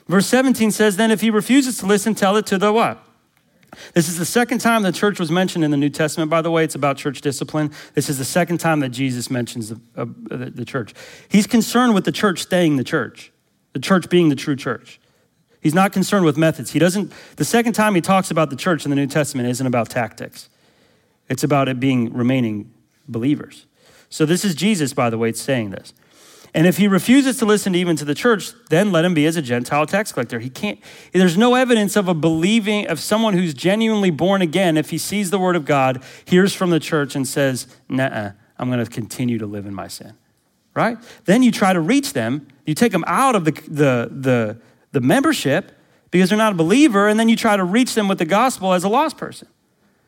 [SPEAKER 1] Verse 17 says, Then if he refuses to listen, tell it to the what? This is the second time the church was mentioned in the New Testament, by the way. It's about church discipline. This is the second time that Jesus mentions the, uh, the church. He's concerned with the church staying the church, the church being the true church. He's not concerned with methods. He doesn't, the second time he talks about the church in the New Testament isn't about tactics, it's about it being remaining believers. So this is Jesus, by the way, saying this. And if he refuses to listen even to the church, then let him be as a Gentile tax collector. He can't, there's no evidence of a believing, of someone who's genuinely born again if he sees the word of God, hears from the church, and says, nah, I'm going to continue to live in my sin. Right? Then you try to reach them, you take them out of the, the, the, the membership because they're not a believer, and then you try to reach them with the gospel as a lost person.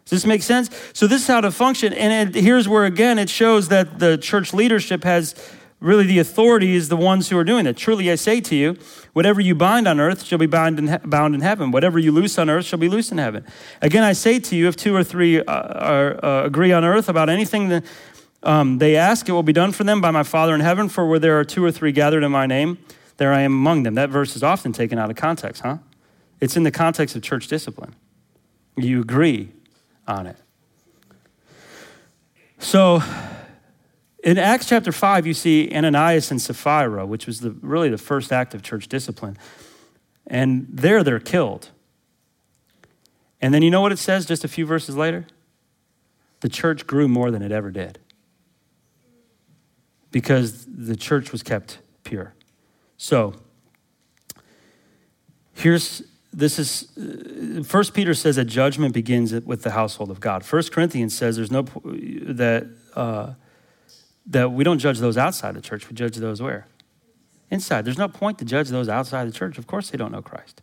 [SPEAKER 1] Does this make sense? So this is how to function. And it, here's where, again, it shows that the church leadership has really the authority is the ones who are doing it. Truly, I say to you, whatever you bind on earth shall be bound in, he- bound in heaven. Whatever you loose on earth shall be loosed in heaven. Again, I say to you, if two or three uh, are, uh, agree on earth about anything that um, they ask, it will be done for them by my Father in heaven. For where there are two or three gathered in my name, there I am among them. That verse is often taken out of context, huh? It's in the context of church discipline. You agree on it. So, in Acts chapter 5, you see Ananias and Sapphira, which was the, really the first act of church discipline. And there they're killed. And then you know what it says just a few verses later? The church grew more than it ever did because the church was kept pure. So, here's this is First Peter says that judgment begins with the household of God. First Corinthians says there's no that uh, that we don't judge those outside the church. We judge those where inside. There's no point to judge those outside the church. Of course, they don't know Christ.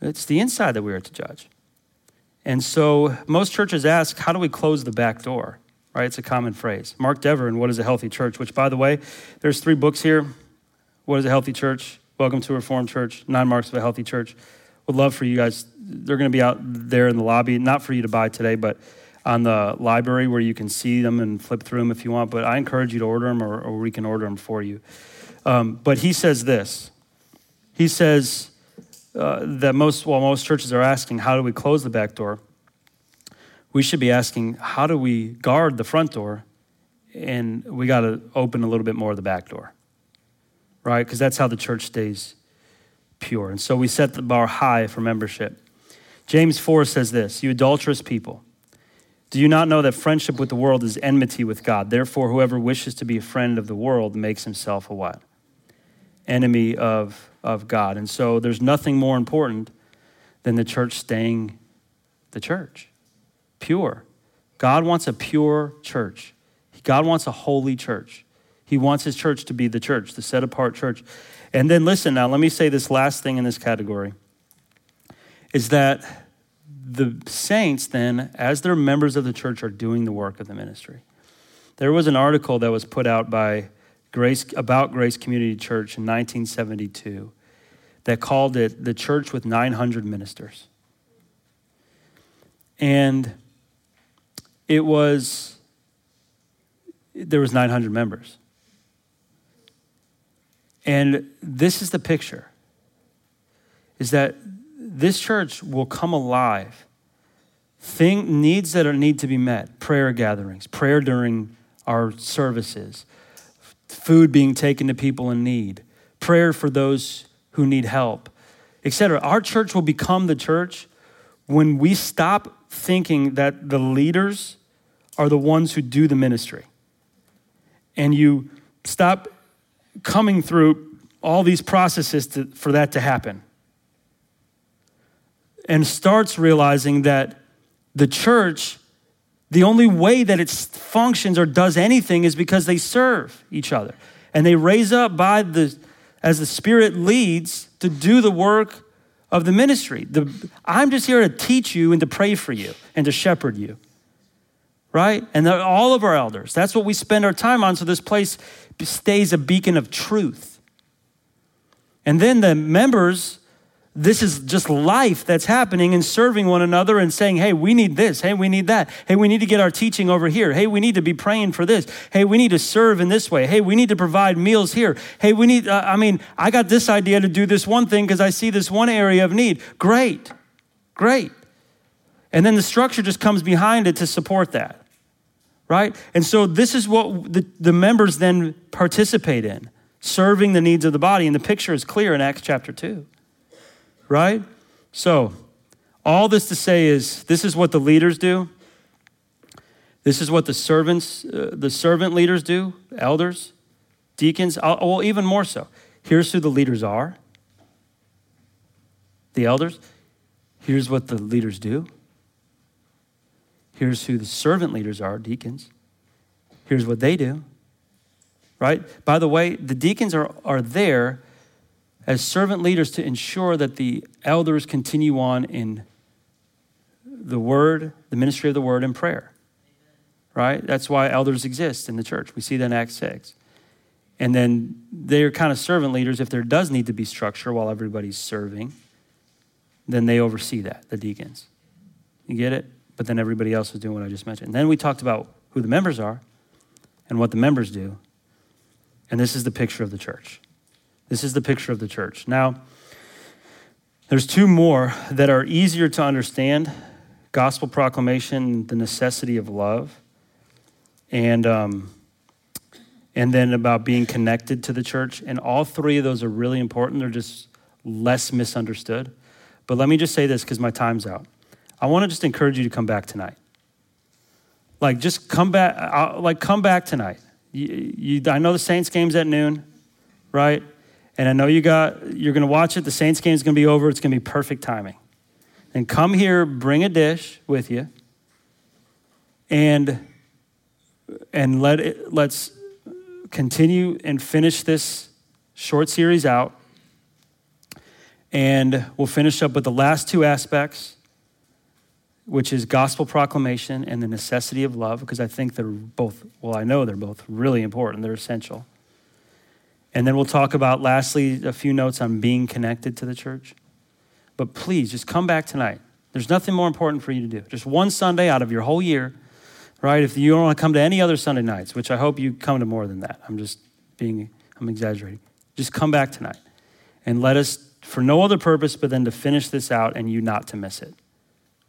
[SPEAKER 1] It's the inside that we are to judge. And so most churches ask, how do we close the back door? Right? It's a common phrase. Mark Dever in What is a Healthy Church, which by the way, there's three books here. What is a Healthy Church? Welcome to Reformed Church, Nine Marks of a Healthy Church. Would love for you guys, they're going to be out there in the lobby, not for you to buy today, but on the library where you can see them and flip through them if you want. But I encourage you to order them or, or we can order them for you. Um, but he says this He says uh, that most, while most churches are asking, how do we close the back door? We should be asking, how do we guard the front door? And we got to open a little bit more of the back door right? Because that's how the church stays pure. And so we set the bar high for membership. James 4 says this You adulterous people, do you not know that friendship with the world is enmity with God? Therefore, whoever wishes to be a friend of the world makes himself a what? Enemy of, of God. And so there's nothing more important than the church staying the church, pure. God wants a pure church. God wants a holy church. He wants his church to be the church, the set apart church. And then listen now, let me say this last thing in this category is that the saints, then, as they're members of the church, are doing the work of the ministry. There was an article that was put out by Grace about Grace Community Church in 1972 that called it the church with 900 ministers. And it was there was 900 members. And this is the picture is that this church will come alive. Thing, needs that are, need to be met prayer gatherings, prayer during our services, food being taken to people in need, prayer for those who need help, etc. Our church will become the church when we stop thinking that the leaders are the ones who do the ministry. And you stop coming through all these processes to, for that to happen. And starts realizing that the church, the only way that it functions or does anything is because they serve each other. And they raise up by the, as the Spirit leads, to do the work of the ministry. The, I'm just here to teach you and to pray for you and to shepherd you. Right? And all of our elders, that's what we spend our time on. So this place stays a beacon of truth. And then the members, this is just life that's happening and serving one another and saying, hey, we need this. Hey, we need that. Hey, we need to get our teaching over here. Hey, we need to be praying for this. Hey, we need to serve in this way. Hey, we need to provide meals here. Hey, we need, uh, I mean, I got this idea to do this one thing because I see this one area of need. Great, great. And then the structure just comes behind it to support that right? And so this is what the, the members then participate in, serving the needs of the body. And the picture is clear in Acts chapter 2. right? So, all this to say is this is what the leaders do. This is what the servants, uh, the servant leaders do, elders, deacons, uh, well, even more so. Here's who the leaders are the elders. Here's what the leaders do. Here's who the servant leaders are, deacons. Here's what they do. Right? By the way, the deacons are, are there as servant leaders to ensure that the elders continue on in the word, the ministry of the word, and prayer. Right? That's why elders exist in the church. We see that in Acts 6. And then they're kind of servant leaders if there does need to be structure while everybody's serving then they oversee that, the deacons. You get it? But then everybody else is doing what I just mentioned. And then we talked about who the members are and what the members do. And this is the picture of the church. This is the picture of the church. Now, there's two more that are easier to understand gospel proclamation, the necessity of love, and, um, and then about being connected to the church. And all three of those are really important. They're just less misunderstood. But let me just say this because my time's out. I want to just encourage you to come back tonight. Like, just come back. Uh, like, come back tonight. You, you, I know the Saints game's at noon, right? And I know you got. You're going to watch it. The Saints game's going to be over. It's going to be perfect timing. And come here, bring a dish with you, and and let it, let's continue and finish this short series out and we'll finish up with the last two aspects, which is gospel proclamation and the necessity of love, because I think they're both, well, I know they're both really important, they're essential. And then we'll talk about, lastly, a few notes on being connected to the church. But please, just come back tonight. There's nothing more important for you to do. Just one Sunday out of your whole year, right? If you don't want to come to any other Sunday nights, which I hope you come to more than that. I'm just being, I'm exaggerating. Just come back tonight and let us for no other purpose but then to finish this out and you not to miss it.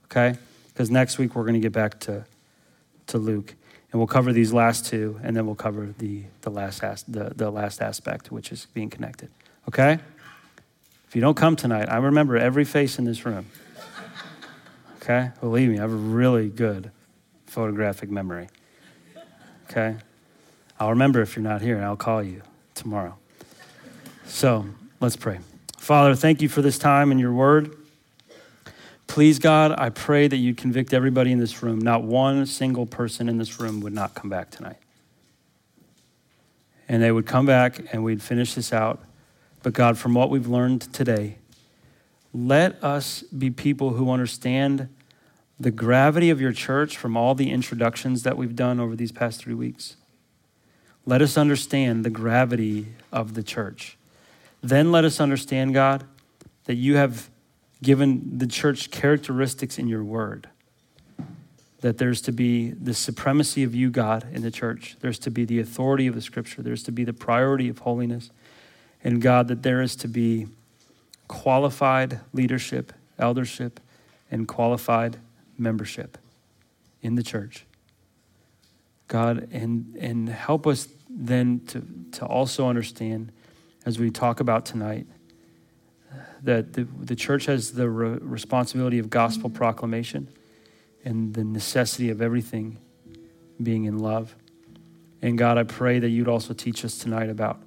[SPEAKER 1] Okay? Because next week we're going to get back to, to Luke and we'll cover these last two and then we'll cover the, the, last, as, the, the last aspect, which is being connected. Okay? If you don't come tonight, I remember every face in this room. Okay? Believe me, I have a really good photographic memory. Okay? I'll remember if you're not here and I'll call you tomorrow. So let's pray. Father, thank you for this time and your word. Please, God, I pray that you convict everybody in this room. Not one single person in this room would not come back tonight. And they would come back and we'd finish this out. But God, from what we've learned today, let us be people who understand the gravity of your church from all the introductions that we've done over these past three weeks. Let us understand the gravity of the church then let us understand, God, that you have given the church characteristics in your word. That there's to be the supremacy of you, God, in the church. There's to be the authority of the scripture. There's to be the priority of holiness. And God, that there is to be qualified leadership, eldership, and qualified membership in the church. God, and, and help us then to, to also understand as we talk about tonight that the, the church has the re- responsibility of gospel mm-hmm. proclamation and the necessity of everything being in love. And God, I pray that you'd also teach us tonight about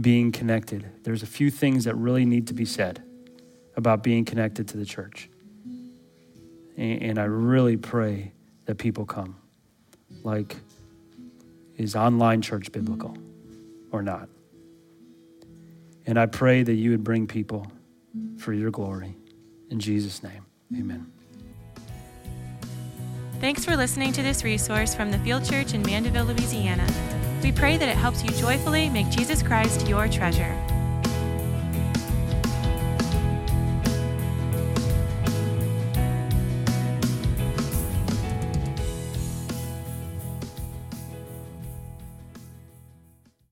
[SPEAKER 1] being connected. There's a few things that really need to be said about being connected to the church. And, and I really pray that people come. Like, is online church biblical mm-hmm. or not? And I pray that you would bring people for your glory. In Jesus' name, amen.
[SPEAKER 2] Thanks for listening to this resource from the Field Church in Mandeville, Louisiana. We pray that it helps you joyfully make Jesus Christ your treasure.